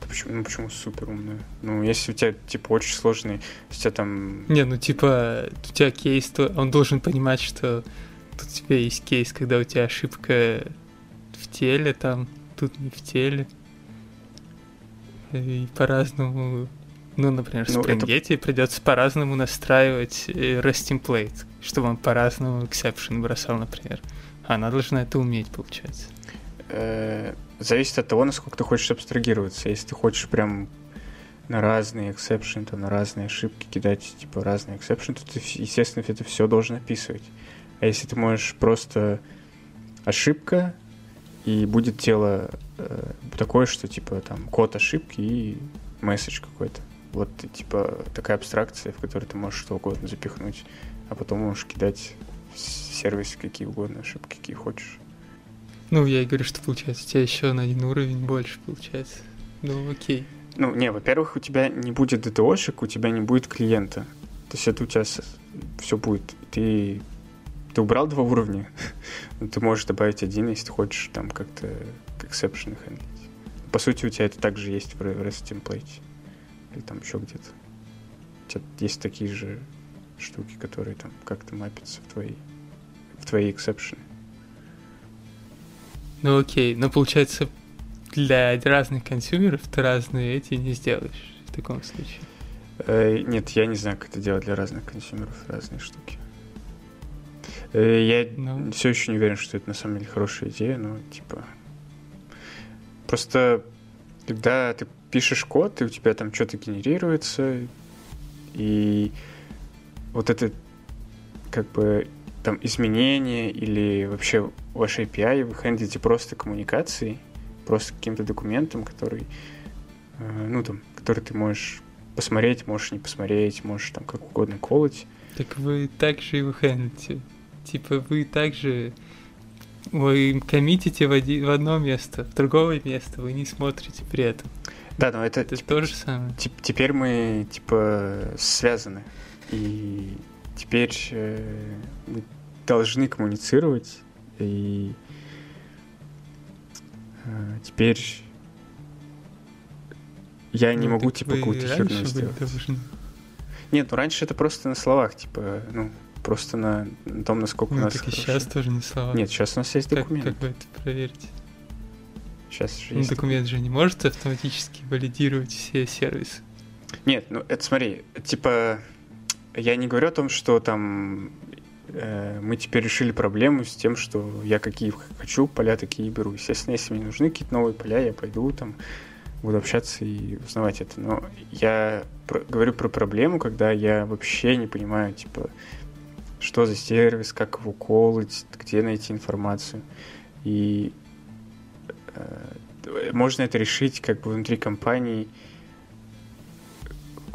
Да почему, ну, почему супер умная? Ну, если у тебя, типа, очень сложный, если у тебя там... Не, ну типа, у тебя кейс, то он должен понимать, что тут у тебя есть кейс, когда у тебя ошибка в теле, там, тут не в теле. И по-разному, ну, например, Ну, это- Springete придется по-разному настраивать э, REST template, чтобы он по-разному exception бросал, например. Она должна это уметь, получается. Э, зависит от того, насколько ты хочешь абстрагироваться. Если ты хочешь прям на разные exception, то на разные ошибки кидать, типа, разные exception, то ты, естественно, это все должен описывать. А если ты можешь просто ошибка, и будет тело э, такое, что, типа, там, код ошибки и месседж какой-то. Вот, типа, такая абстракция, в которой ты можешь что угодно запихнуть, а потом можешь кидать в сервисе какие угодно ошибки, какие хочешь. Ну, я и говорю, что получается, у тебя еще на один уровень больше получается. Ну, окей. Ну, не, во-первых, у тебя не будет DTO-шек, у тебя не будет клиента. То есть это у тебя все будет. Ты, ты убрал два уровня, ты можешь добавить один, если ты хочешь там как-то эксепшены хендлить. По сути, у тебя это также есть в REST темплейте. Или там еще где-то. У тебя есть такие же штуки, которые там как-то мапятся в твои, в твои эксепшены. Ну окей, но получается для разных консюмеров ты разные эти не сделаешь в таком случае. Э, Нет, я не знаю, как это делать для разных консюмеров, разные штуки. Э, Я Ну. все еще не уверен, что это на самом деле хорошая идея, но типа... Просто когда ты пишешь код, и у тебя там что-то генерируется, и вот это как бы там изменение или вообще ваш API, вы хендлите просто коммуникацией, просто каким-то документом, который, э, ну, там, который ты можешь посмотреть, можешь не посмотреть, можешь там как угодно колоть. Так вы также его хендлите. Типа вы также вы коммитите в, один, в одно место, в другое место, вы не смотрите при этом. Да, но это, Это типа, то же самое. тип- теперь мы типа связаны. И теперь э, мы должны коммуницировать. И э, теперь я не Ну, могу так типа какую-то херню сделать. должны. Нет, ну раньше это просто на словах, типа, ну, просто на, на том, насколько у Ну нас так и сейчас тоже не слова. Нет, сейчас у нас есть как, документ. как вы это проверите? Сейчас же Ну, есть документ же не может автоматически валидировать все сервисы. Нет, ну это смотри, типа, я не говорю о том, что там мы теперь решили проблему с тем, что я какие хочу поля, такие беру. Естественно, если мне нужны какие-то новые поля, я пойду там, буду общаться и узнавать это. Но я про- говорю про проблему, когда я вообще не понимаю, типа, что за сервис, как его колоть, где найти информацию. И э, можно это решить как бы внутри компании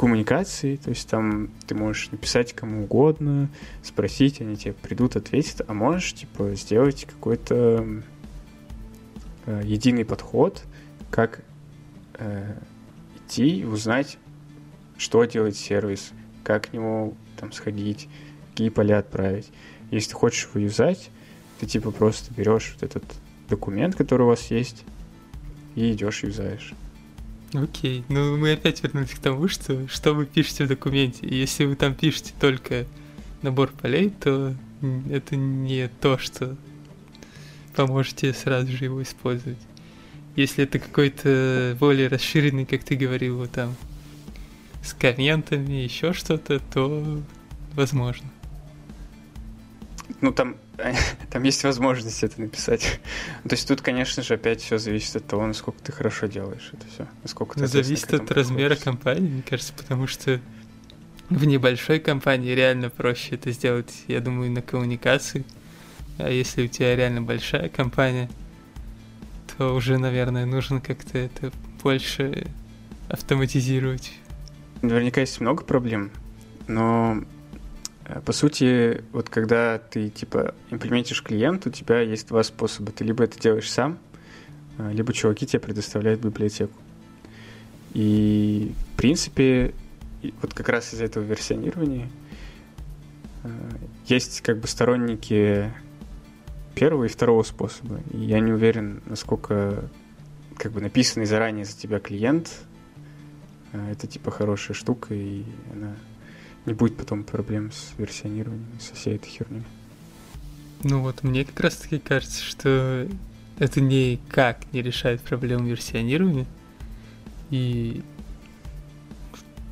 коммуникации, то есть там ты можешь написать кому угодно, спросить, они тебе придут, ответят, а можешь, типа, сделать какой-то э, единый подход, как э, идти и узнать, что делает сервис, как к нему там сходить, какие поля отправить. Если ты хочешь его юзать, ты типа просто берешь вот этот документ, который у вас есть, и идешь юзаешь. Окей, ну мы опять вернулись к тому, что что вы пишете в документе. Если вы там пишете только набор полей, то это не то, что поможете сразу же его использовать. Если это какой-то более расширенный, как ты говорил, вот там с комментами, еще что-то, то возможно. Ну, там, там есть возможность это написать. То есть тут, конечно же, опять все зависит от того, насколько ты хорошо делаешь это все. Насколько ты Ну, зависит от размера компании, мне кажется, потому что в небольшой компании реально проще это сделать, я думаю, на коммуникации. А если у тебя реально большая компания, то уже, наверное, нужно как-то это больше автоматизировать. Наверняка есть много проблем, но по сути, вот когда ты типа имплементишь клиент, у тебя есть два способа. Ты либо это делаешь сам, э, либо чуваки тебе предоставляют библиотеку. И в принципе, вот как раз из-за этого версионирования э, есть как бы сторонники первого и второго способа. И я не уверен, насколько как бы написанный заранее за тебя клиент это типа хорошая штука, и она не будет потом проблем с версионированием, со всей этой херней. Ну вот, мне как раз таки кажется, что это никак не решает проблему версионирования. И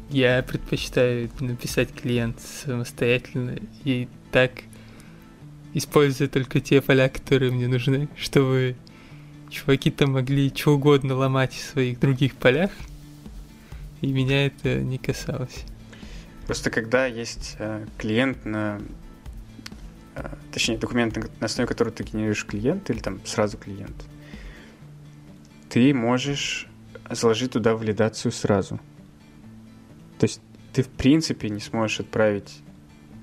я предпочитаю написать клиент самостоятельно и так используя только те поля, которые мне нужны, чтобы чуваки-то могли что угодно ломать в своих других полях, и меня это не касалось. Просто когда есть э, клиент на... э, точнее, документ, на основе которого ты генерируешь клиент, или там сразу клиент, ты можешь заложить туда валидацию сразу. То есть ты в принципе не сможешь отправить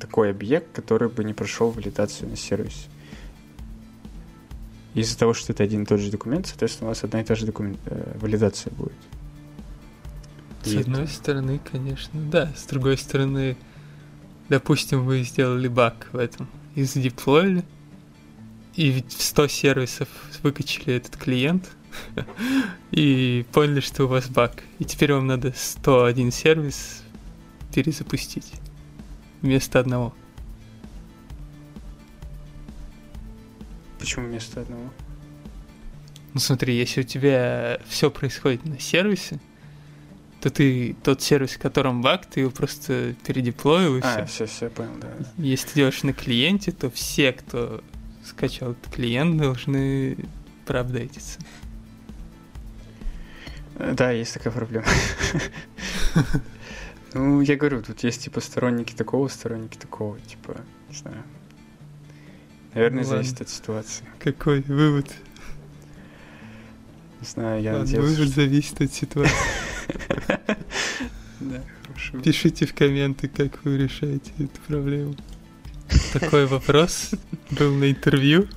такой объект, который бы не прошел валидацию на сервисе. Из-за того, что это один и тот же документ, соответственно, у вас одна и та же документ, э, валидация будет. С И одной стороны, конечно, да. С другой стороны, допустим, вы сделали баг в этом и задеплоили, и ведь в 100 сервисов выкачали этот клиент, и поняли, что у вас баг. И теперь вам надо 101 сервис перезапустить вместо одного. Почему вместо одного? Ну смотри, если у тебя все происходит на сервисе, то ты тот сервис, в котором баг, ты его просто передеплоил и А, все. все, все, понял, да. да. Если ты делаешь на клиенте, то все, кто скачал этот клиент, должны проапдейтиться. Э, Да, есть такая проблема. Ну, я говорю, тут есть типа сторонники такого, сторонники такого, типа, не знаю. Наверное, Ну зависит от ситуации. Какой вывод? Не знаю, я надеялся, вывод зависит от ситуации. Да. Пишите в комменты, как вы решаете эту проблему. Такой вопрос был на интервью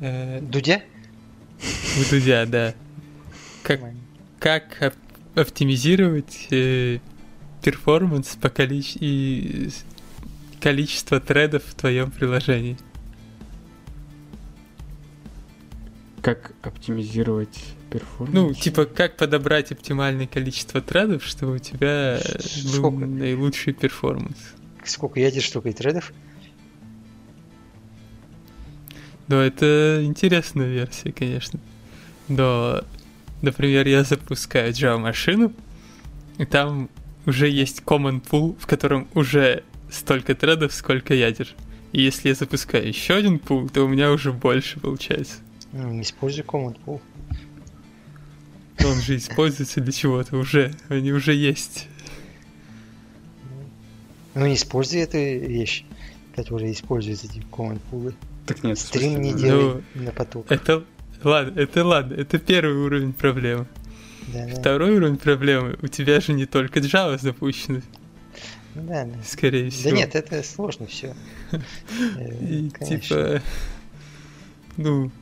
э, Дудя? у Дудя, да. Как, как оп- оптимизировать э, перформанс по количе- и количество тредов в твоем приложении? Как оптимизировать performance? Ну, типа, как подобрать оптимальное количество тредов, чтобы у тебя э, был Сколько? наилучший performance? Сколько ядер, столько и тредов? Ну, это интересная версия, конечно. Но, например, я запускаю Java-машину, и там уже есть common pool, в котором уже столько тредов, сколько ядер. И если я запускаю еще один пул, то у меня уже больше получается. Ну, не используй command pool. Он же используется для чего-то уже. Они уже есть. Ну, не используй эту вещь, которая использует эти pool. Так нет, Стрим не ну, делай на поток. Это... Ладно, это ладно, это первый уровень проблемы. Да, да. Второй уровень проблемы, у тебя же не только Java запущено, Ну Да, да. скорее Да всего. нет, это сложно все. И типа, ну,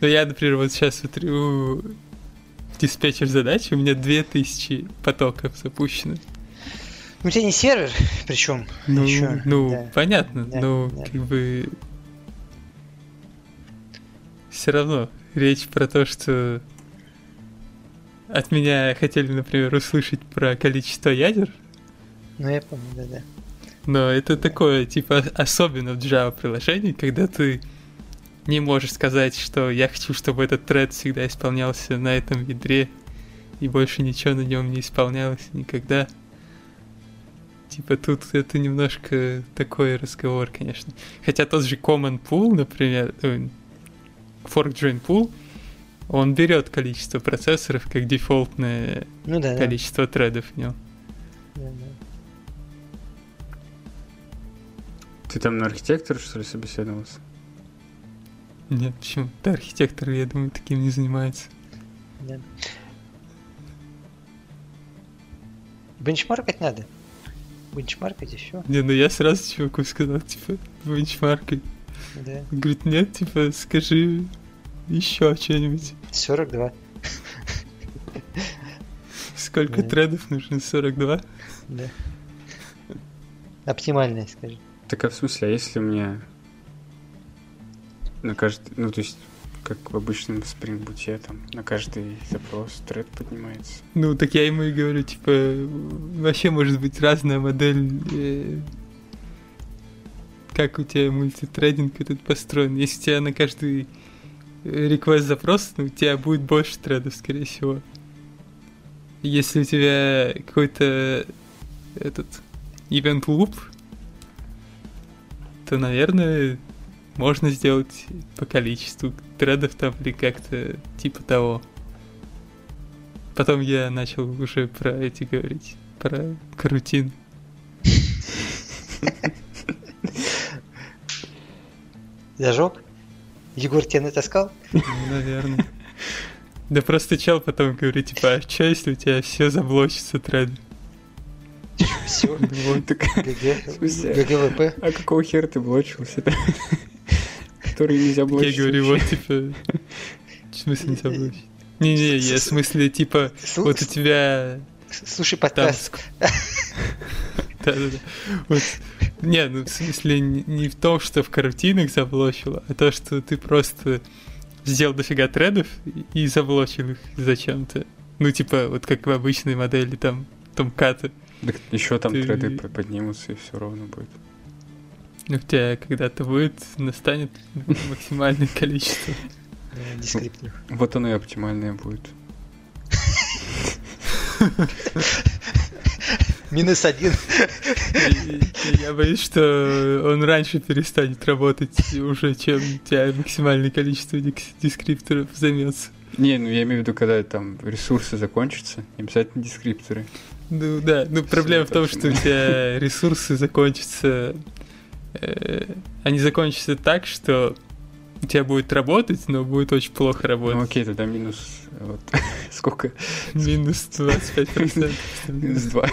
ну я, например, вот сейчас смотрю диспетчер задач, у меня 2000 потоков запущено. Ну, у тебя не сервер, причем. Ну, Ещё, ну да. понятно, Да, но да. как бы все равно речь про то, что от меня хотели, например, услышать про количество ядер, Ну, я помню, да-да. Но это такое, типа, особенно в Java приложении, когда ты не можешь сказать, что я хочу, чтобы этот тред всегда исполнялся на этом ядре, и больше ничего на нем не исполнялось никогда. Типа тут это немножко такой разговор, конечно. Хотя тот же Common Pool, например, э, Fork Join Pool, он берет количество процессоров как дефолтное Ну да, да. количество тредов в нем. да, да. Ты там на архитектора, что ли, собеседовался? Нет, почему? Да, архитектор, я думаю, таким не занимается. да. Бенчмаркать надо. Бенчмаркать все. Не, ну я сразу чуваку сказал, типа, бенчмаркой. Да. Он говорит, нет, типа, скажи еще что-нибудь. 42. Сколько Да. тредов нужно? 42? Да. Оптимальное, скажи. Так а в смысле, а если у меня на каждый, ну то есть, как в обычном спрингбуте, там, на каждый запрос тред поднимается. Ну, так я ему и говорю, типа, вообще может быть разная модель, э, как у тебя мультитрейдинг этот построен. Если у тебя на каждый реквест запрос, ну, у тебя будет больше тредов, скорее всего. Если у тебя какой-то этот event loop, то, наверное, можно сделать по количеству тредов там или как-то типа того. Потом я начал уже про эти говорить, про корутин. Зажег? Егор тебя натаскал? Ну, наверное. Да просто чел потом говорит, типа, а что если у тебя все заблочится thread? Все. Вот так. GG. GGWP. А какого хера ты блочился-то? Который нельзя Я блочить. говорю, вот, типа, в смысле не заблочить? Не-не, я в смысле, типа, вот у тебя Слушай подкаст. Да-да-да. Вот. Не, ну в смысле не в том, что в карутинах заблочило, а то, что ты просто сделал дофига тредов и- заблочил их зачем-то. Ну, типа, вот как в обычной модели там томката. Так еще там Ты- треды по- поднимутся, и все ровно будет. Ну, у тебя когда-то будет, настанет максимальное количество. Да, Дескрипторов. Вот оно и оптимальное будет. Минус один. Я боюсь, что он раньше перестанет работать уже, чем у тебя максимальное количество дескрипторов займется. Не, ну я имею в виду, когда там ресурсы закончатся, не обязательно дескрипторы. Ну да, ну проблема в том, что у тебя ресурсы закончатся э, они закончатся так, что у тебя будет работать, но будет очень плохо работать. Ну окей, тогда минус... Вот, сколько? Минус 25%. Минус 2.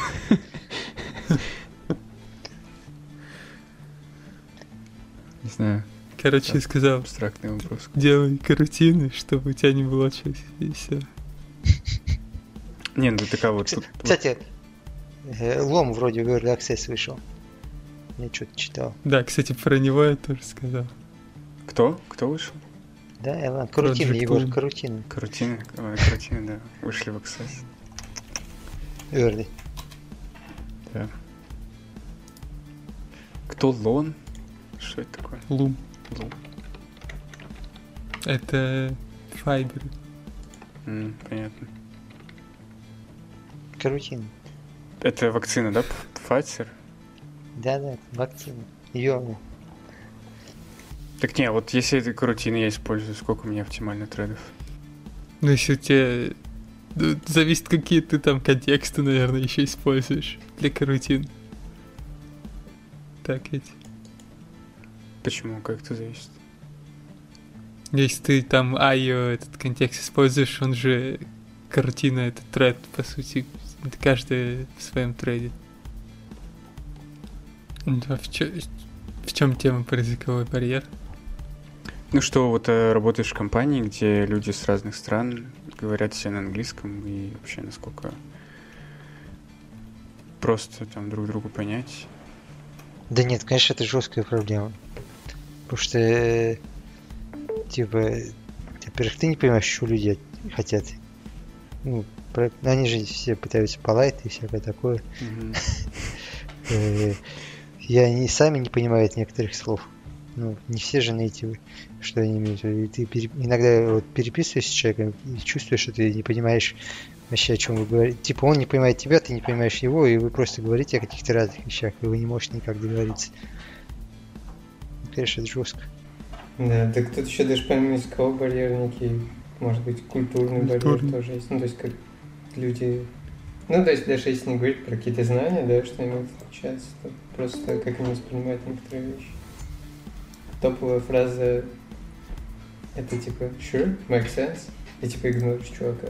Не знаю, Короче, я сказал, абстрактный вопрос. делай карутины, чтобы у тебя не было чего, и все. Не, ну такая вот... Кстати, э, Лом вроде в Early Access вышел. Я что-то читал. Да, кстати, про него я тоже сказал. Кто? Кто вышел? Да, Элан, Project Егор, Loom. Карутин. Карутины. Ой, Карутины, да. Вышли в Access. Early. Да. Кто Лон? Что это такое? Лум. Лун. Это Файбер. М, понятно. Карутин. Это вакцина, да? Pfizer? Да-да, вакцина. Йо. Так не, вот если это карутины я использую, сколько у меня оптимально тредов? Ну, если у тебя... ну, зависит, какие ты там контексты, наверное, еще используешь для карутин. Так ведь. Почему? Как это зависит? Если ты там IO этот контекст используешь, он же картина, это тред, по сути. Это каждый в своем треде. Ну, а в, чё- в чем тема про языковой барьер? Ну что, вот э, работаешь в компании, где люди с разных стран говорят все на английском, и вообще насколько просто там друг другу понять. Да нет, конечно, это жесткая проблема. Потому что, э, типа, во-первых, ты не понимаешь, что люди хотят. Ну, про- они же все пытаются полайт и всякое такое. Мгм. И они сами не понимают некоторых слов. Ну, не все же нейтивы, что они имеют в виду. И ты пере- иногда вот переписываешься с человеком и чувствуешь, что ты не понимаешь вообще, о чем вы говорите. Типа он не понимает тебя, ты не понимаешь его, и вы просто говорите о каких-то разных вещах, и вы не можете никак договориться. Ну, Конечно, это жестко. Да, так тут еще даже помимо языкового барьера некий, может быть, культурный барьер Культурный. тоже есть. Ну, то есть, как люди... Ну, то есть, даже если не говорить про какие-то знания, да, что они отличаются, то просто как они воспринимают некоторые вещи. Топовая фраза это типа sure, makes sense, и типа игноришь чувака.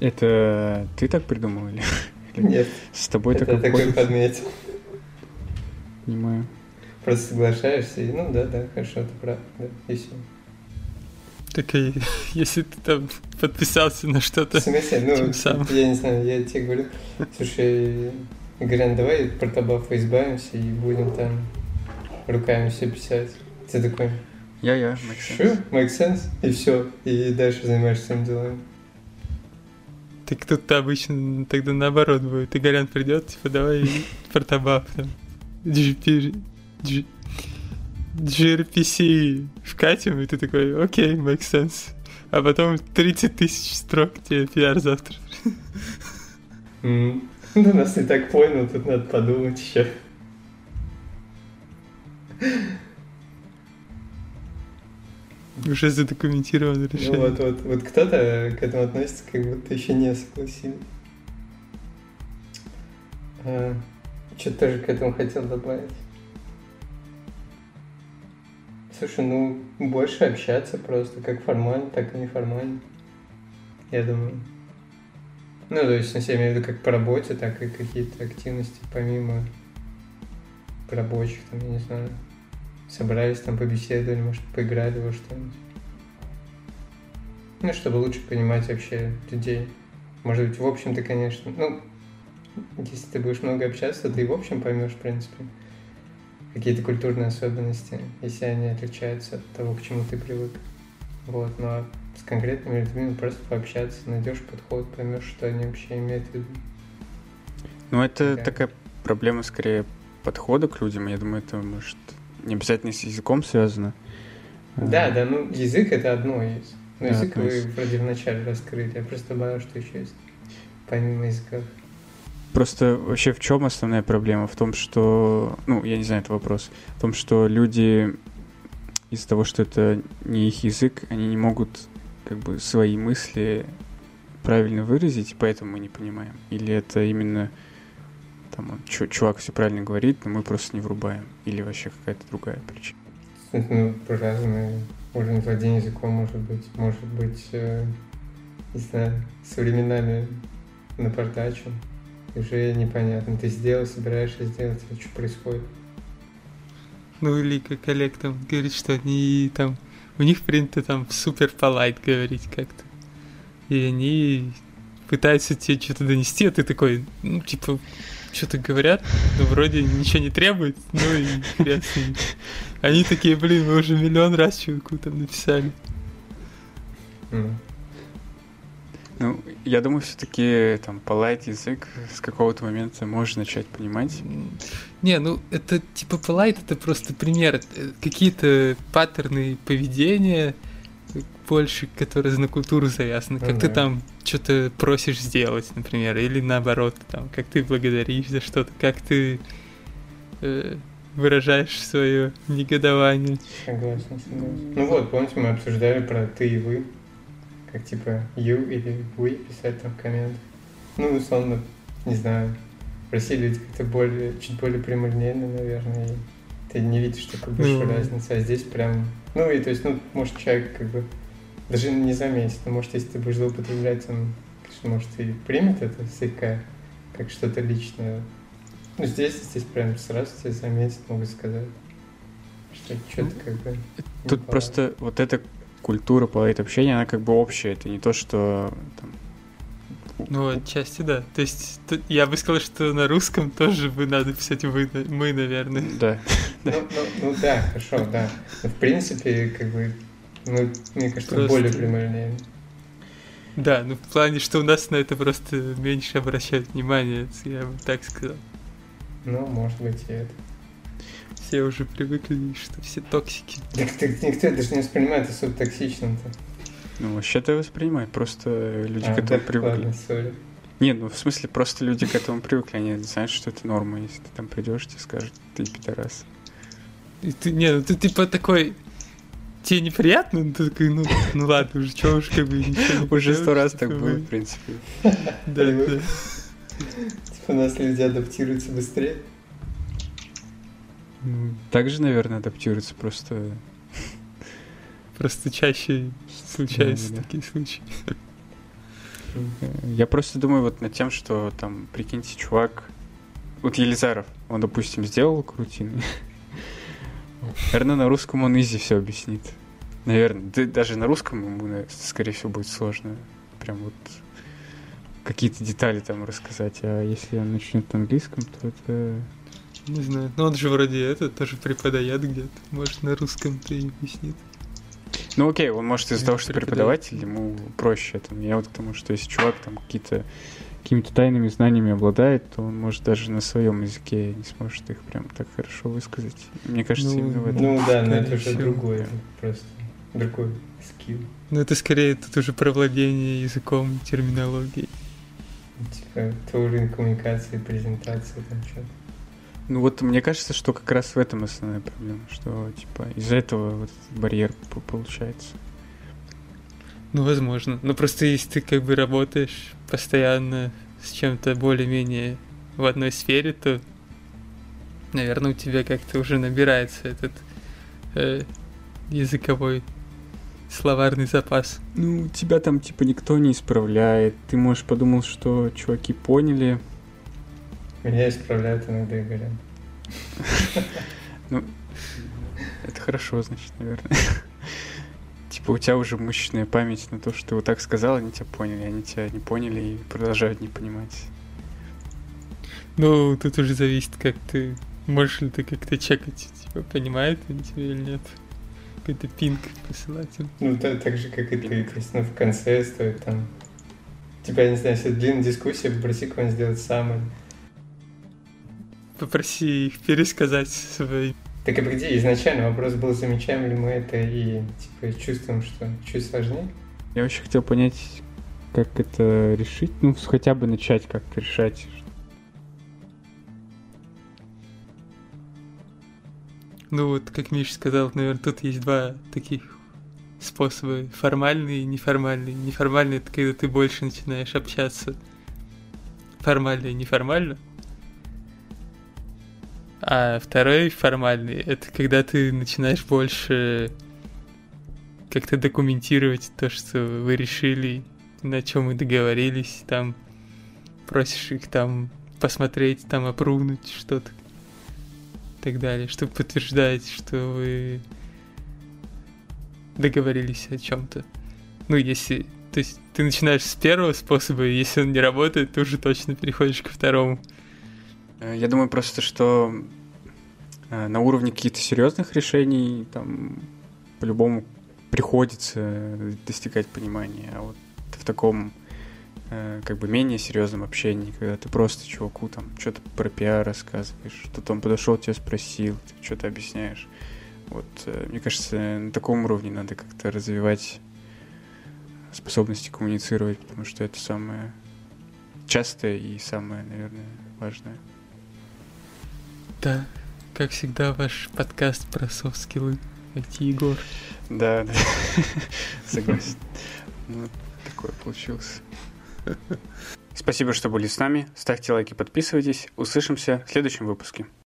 Это ты так придумал или Нет, с тобой это так такой обходится? подметил. Понимаю. Просто соглашаешься и, ну да, да, хорошо, ты прав, да, и все. Так и если ты там подписался на В что-то, смысле? Ну, Тем самым. я не знаю, я тебе говорю, слушай, Игорян, давай от портобафа избавимся и будем там руками все писать. Ты такой, Я-я, make sense. Make sense? И все. И дальше занимаешься своими делами. так тут обычно тогда наоборот будет. Игорян придет, типа, давай портобаф там. GP, G- gRPC вкатим, и ты такой, окей, make sense. А потом 30 тысяч строк тебе пиар завтра. Ну, нас не так понял, тут надо подумать еще. Уже задокументировано Ну решение. вот, вот, вот кто-то к этому относится, как будто еще не согласились. А, Что-то тоже к этому хотел добавить. Слушай, ну, больше общаться просто, как формально, так и неформально. Я думаю. Ну, то есть, я имею в виду как по работе, так и какие-то активности помимо рабочих, там, я не знаю, собрались там, побеседовали, может, поиграли во что-нибудь. Ну, чтобы лучше понимать вообще людей. Может быть, в общем-то, конечно, ну, если ты будешь много общаться, ты и в общем поймешь, в принципе, какие-то культурные особенности, если они отличаются от того, к чему ты привык. Вот, ну а с конкретными людьми ну, просто пообщаться, найдешь подход, поймешь, что они вообще имеют в виду. Ну, это Да. такая проблема скорее подхода к людям. Я думаю, это может не обязательно с языком связано. Да, А, да, ну язык это одно из. Ну, Да, язык вы вроде вначале раскрыли, я просто добавил, что еще есть, помимо языка. Просто вообще в чем основная проблема? В том, что, ну, я не знаю, это вопрос, в том, что люди из-за того, что это не их язык, они не могут как бы свои мысли правильно выразить, и поэтому мы не понимаем. Или это именно там он, чувак все правильно говорит, но мы просто не врубаем. Или вообще какая-то другая причина. Ну, разные уровень владения языком может быть. Может быть, э, не знаю, с временами Уже непонятно. Ты сделал, собираешься сделать, а что происходит? Ну или как Олег там говорит, что они там у них принято там супер полайт говорить как-то. И они пытаются тебе что-то донести, а ты такой, ну, типа, что-то говорят, но вроде ничего не требует, ну и хрен Они такие, блин, мы уже миллион раз чуваку там написали. Ну, я думаю, все-таки там полайт язык с какого-то момента можно начать понимать. Не, ну это типа полайт это просто пример. Э, какие-то паттерны поведения больше, которые на культуру завязаны. Как mm-hmm. ты там что-то просишь сделать, например, или наоборот, там, как ты благодаришь за что-то, как ты э, выражаешь свое негодование. Согласен, согласен. Ну вот, помните, мы обсуждали про ты и вы как типа you или вы писать там коммент. Ну, условно, не знаю, в России люди как-то более, чуть более прямолинейно, наверное, и ты не видишь такой большой mm-hmm. разницы, а здесь прям, ну, и то есть, ну, может, человек как бы даже не заметит, но может, если ты будешь злоупотреблять, он, конечно, может, и примет это слегка, как что-то личное. Ну, здесь, здесь прям сразу тебе заметят, могут сказать, что что-то как бы... Тут просто вот это культура половит общения, она как бы общая, это не то, что там, ну, отчасти да. То есть тут, я бы сказал, что на русском тоже бы надо писать вы, мы, наверное. Да. Ну, ну, ну да, хорошо, да. Но в принципе, как бы, ну, мне кажется, просто... более прямолинейно. Да, ну в плане, что у нас на это просто меньше обращают внимание, я бы так сказал. Ну, может быть, и это все уже привыкли, что все токсики. Так, так никто даже не воспринимает особо токсичным-то. Ну, вообще-то воспринимает, просто люди а, к этому да, привыкли. Ладно, sorry. Не, ну в смысле, просто люди к этому привыкли, они знают, что это норма, если ты там придешь, тебе скажут, ты пидорас. И ты, не, ну ты типа такой, тебе неприятно, ну ты такой, ну, ну ладно, уже что уж как бы Уже сто раз так было, в принципе. Да, да. Типа у нас люди адаптируются быстрее. Также, наверное, адаптируется просто... Просто чаще случаются да, да. такие случаи. Я просто думаю вот над тем, что там, прикиньте, чувак, вот Елизаров, он, допустим, сделал крутины. Наверное, на русском он изи все объяснит. Наверное, да, даже на русском ему, скорее всего, будет сложно. Прям вот какие-то детали там рассказать. А если он начнет на английском, то это не знаю. Но он же вроде это тоже преподает где-то. Может, на русском ты и объяснит. Ну окей, он может из-за того, что преподаватель, ему проще это. Я вот к тому, что если чувак там какие-то какими-то тайными знаниями обладает, то он может даже на своем языке не сможет их прям так хорошо высказать. Мне кажется, ну, именно в этом. Ну да, но это уже другое, просто другой скилл. Ну это скорее тут уже про владение языком, терминологией. Типа, уровень коммуникации, презентации, там что-то. Ну вот мне кажется, что как раз в этом основная проблема, что типа из-за этого вот барьер получается. Ну, возможно. Но просто если ты как бы работаешь постоянно с чем-то более-менее в одной сфере, то, наверное, у тебя как-то уже набирается этот э, языковой словарный запас. Ну, тебя там типа никто не исправляет. Ты, можешь подумал, что чуваки поняли, меня исправляют иногда и говорят. Ну, это хорошо, значит, наверное. Типа у тебя уже мышечная память на то, что ты вот так сказал, они тебя поняли, они тебя не поняли и продолжают не понимать. Ну, тут уже зависит, как ты... Можешь ли ты как-то чекать, типа, понимают они тебя или нет? Какой-то пинг посылать им. Ну, да, так же, как и ты. Есть, ну, в конце стоит там... Типа, я не знаю, если длинная дискуссия, попроси кого-нибудь сделать самый попроси их пересказать свои. Так и погоди, изначально вопрос был, замечаем ли мы это и типа чувствуем, что чуть сложнее? Я вообще хотел понять, как это решить, ну, хотя бы начать как-то решать. Ну вот, как Миша сказал, наверное, тут есть два таких способа. Формальный и неформальный. Неформальный — это когда ты больше начинаешь общаться формально и неформально. А второй формальный — это когда ты начинаешь больше как-то документировать то, что вы решили, на чем мы договорились, там просишь их там посмотреть, там опрувнуть что-то и так далее, чтобы подтверждать, что вы договорились о чем-то. Ну, если... То есть ты начинаешь с первого способа, и если он не работает, ты уже точно переходишь ко второму. Э, Я думаю просто, что э, на уровне каких-то серьезных решений там по-любому приходится достигать понимания, а вот в таком э, как бы менее серьезном общении, когда ты просто чуваку там что-то про пиар рассказываешь, что-то он подошел, тебя спросил, ты что-то объясняешь. Вот, мне кажется, на таком уровне надо как-то развивать способности коммуницировать, потому что это самое частое и самое, наверное, важное. Да, как всегда, ваш подкаст про софт-скиллы. IT Егор. Да, да, согласен. Ну, такое получилось. Спасибо, что были с нами. Ставьте лайки, подписывайтесь. Услышимся в следующем выпуске.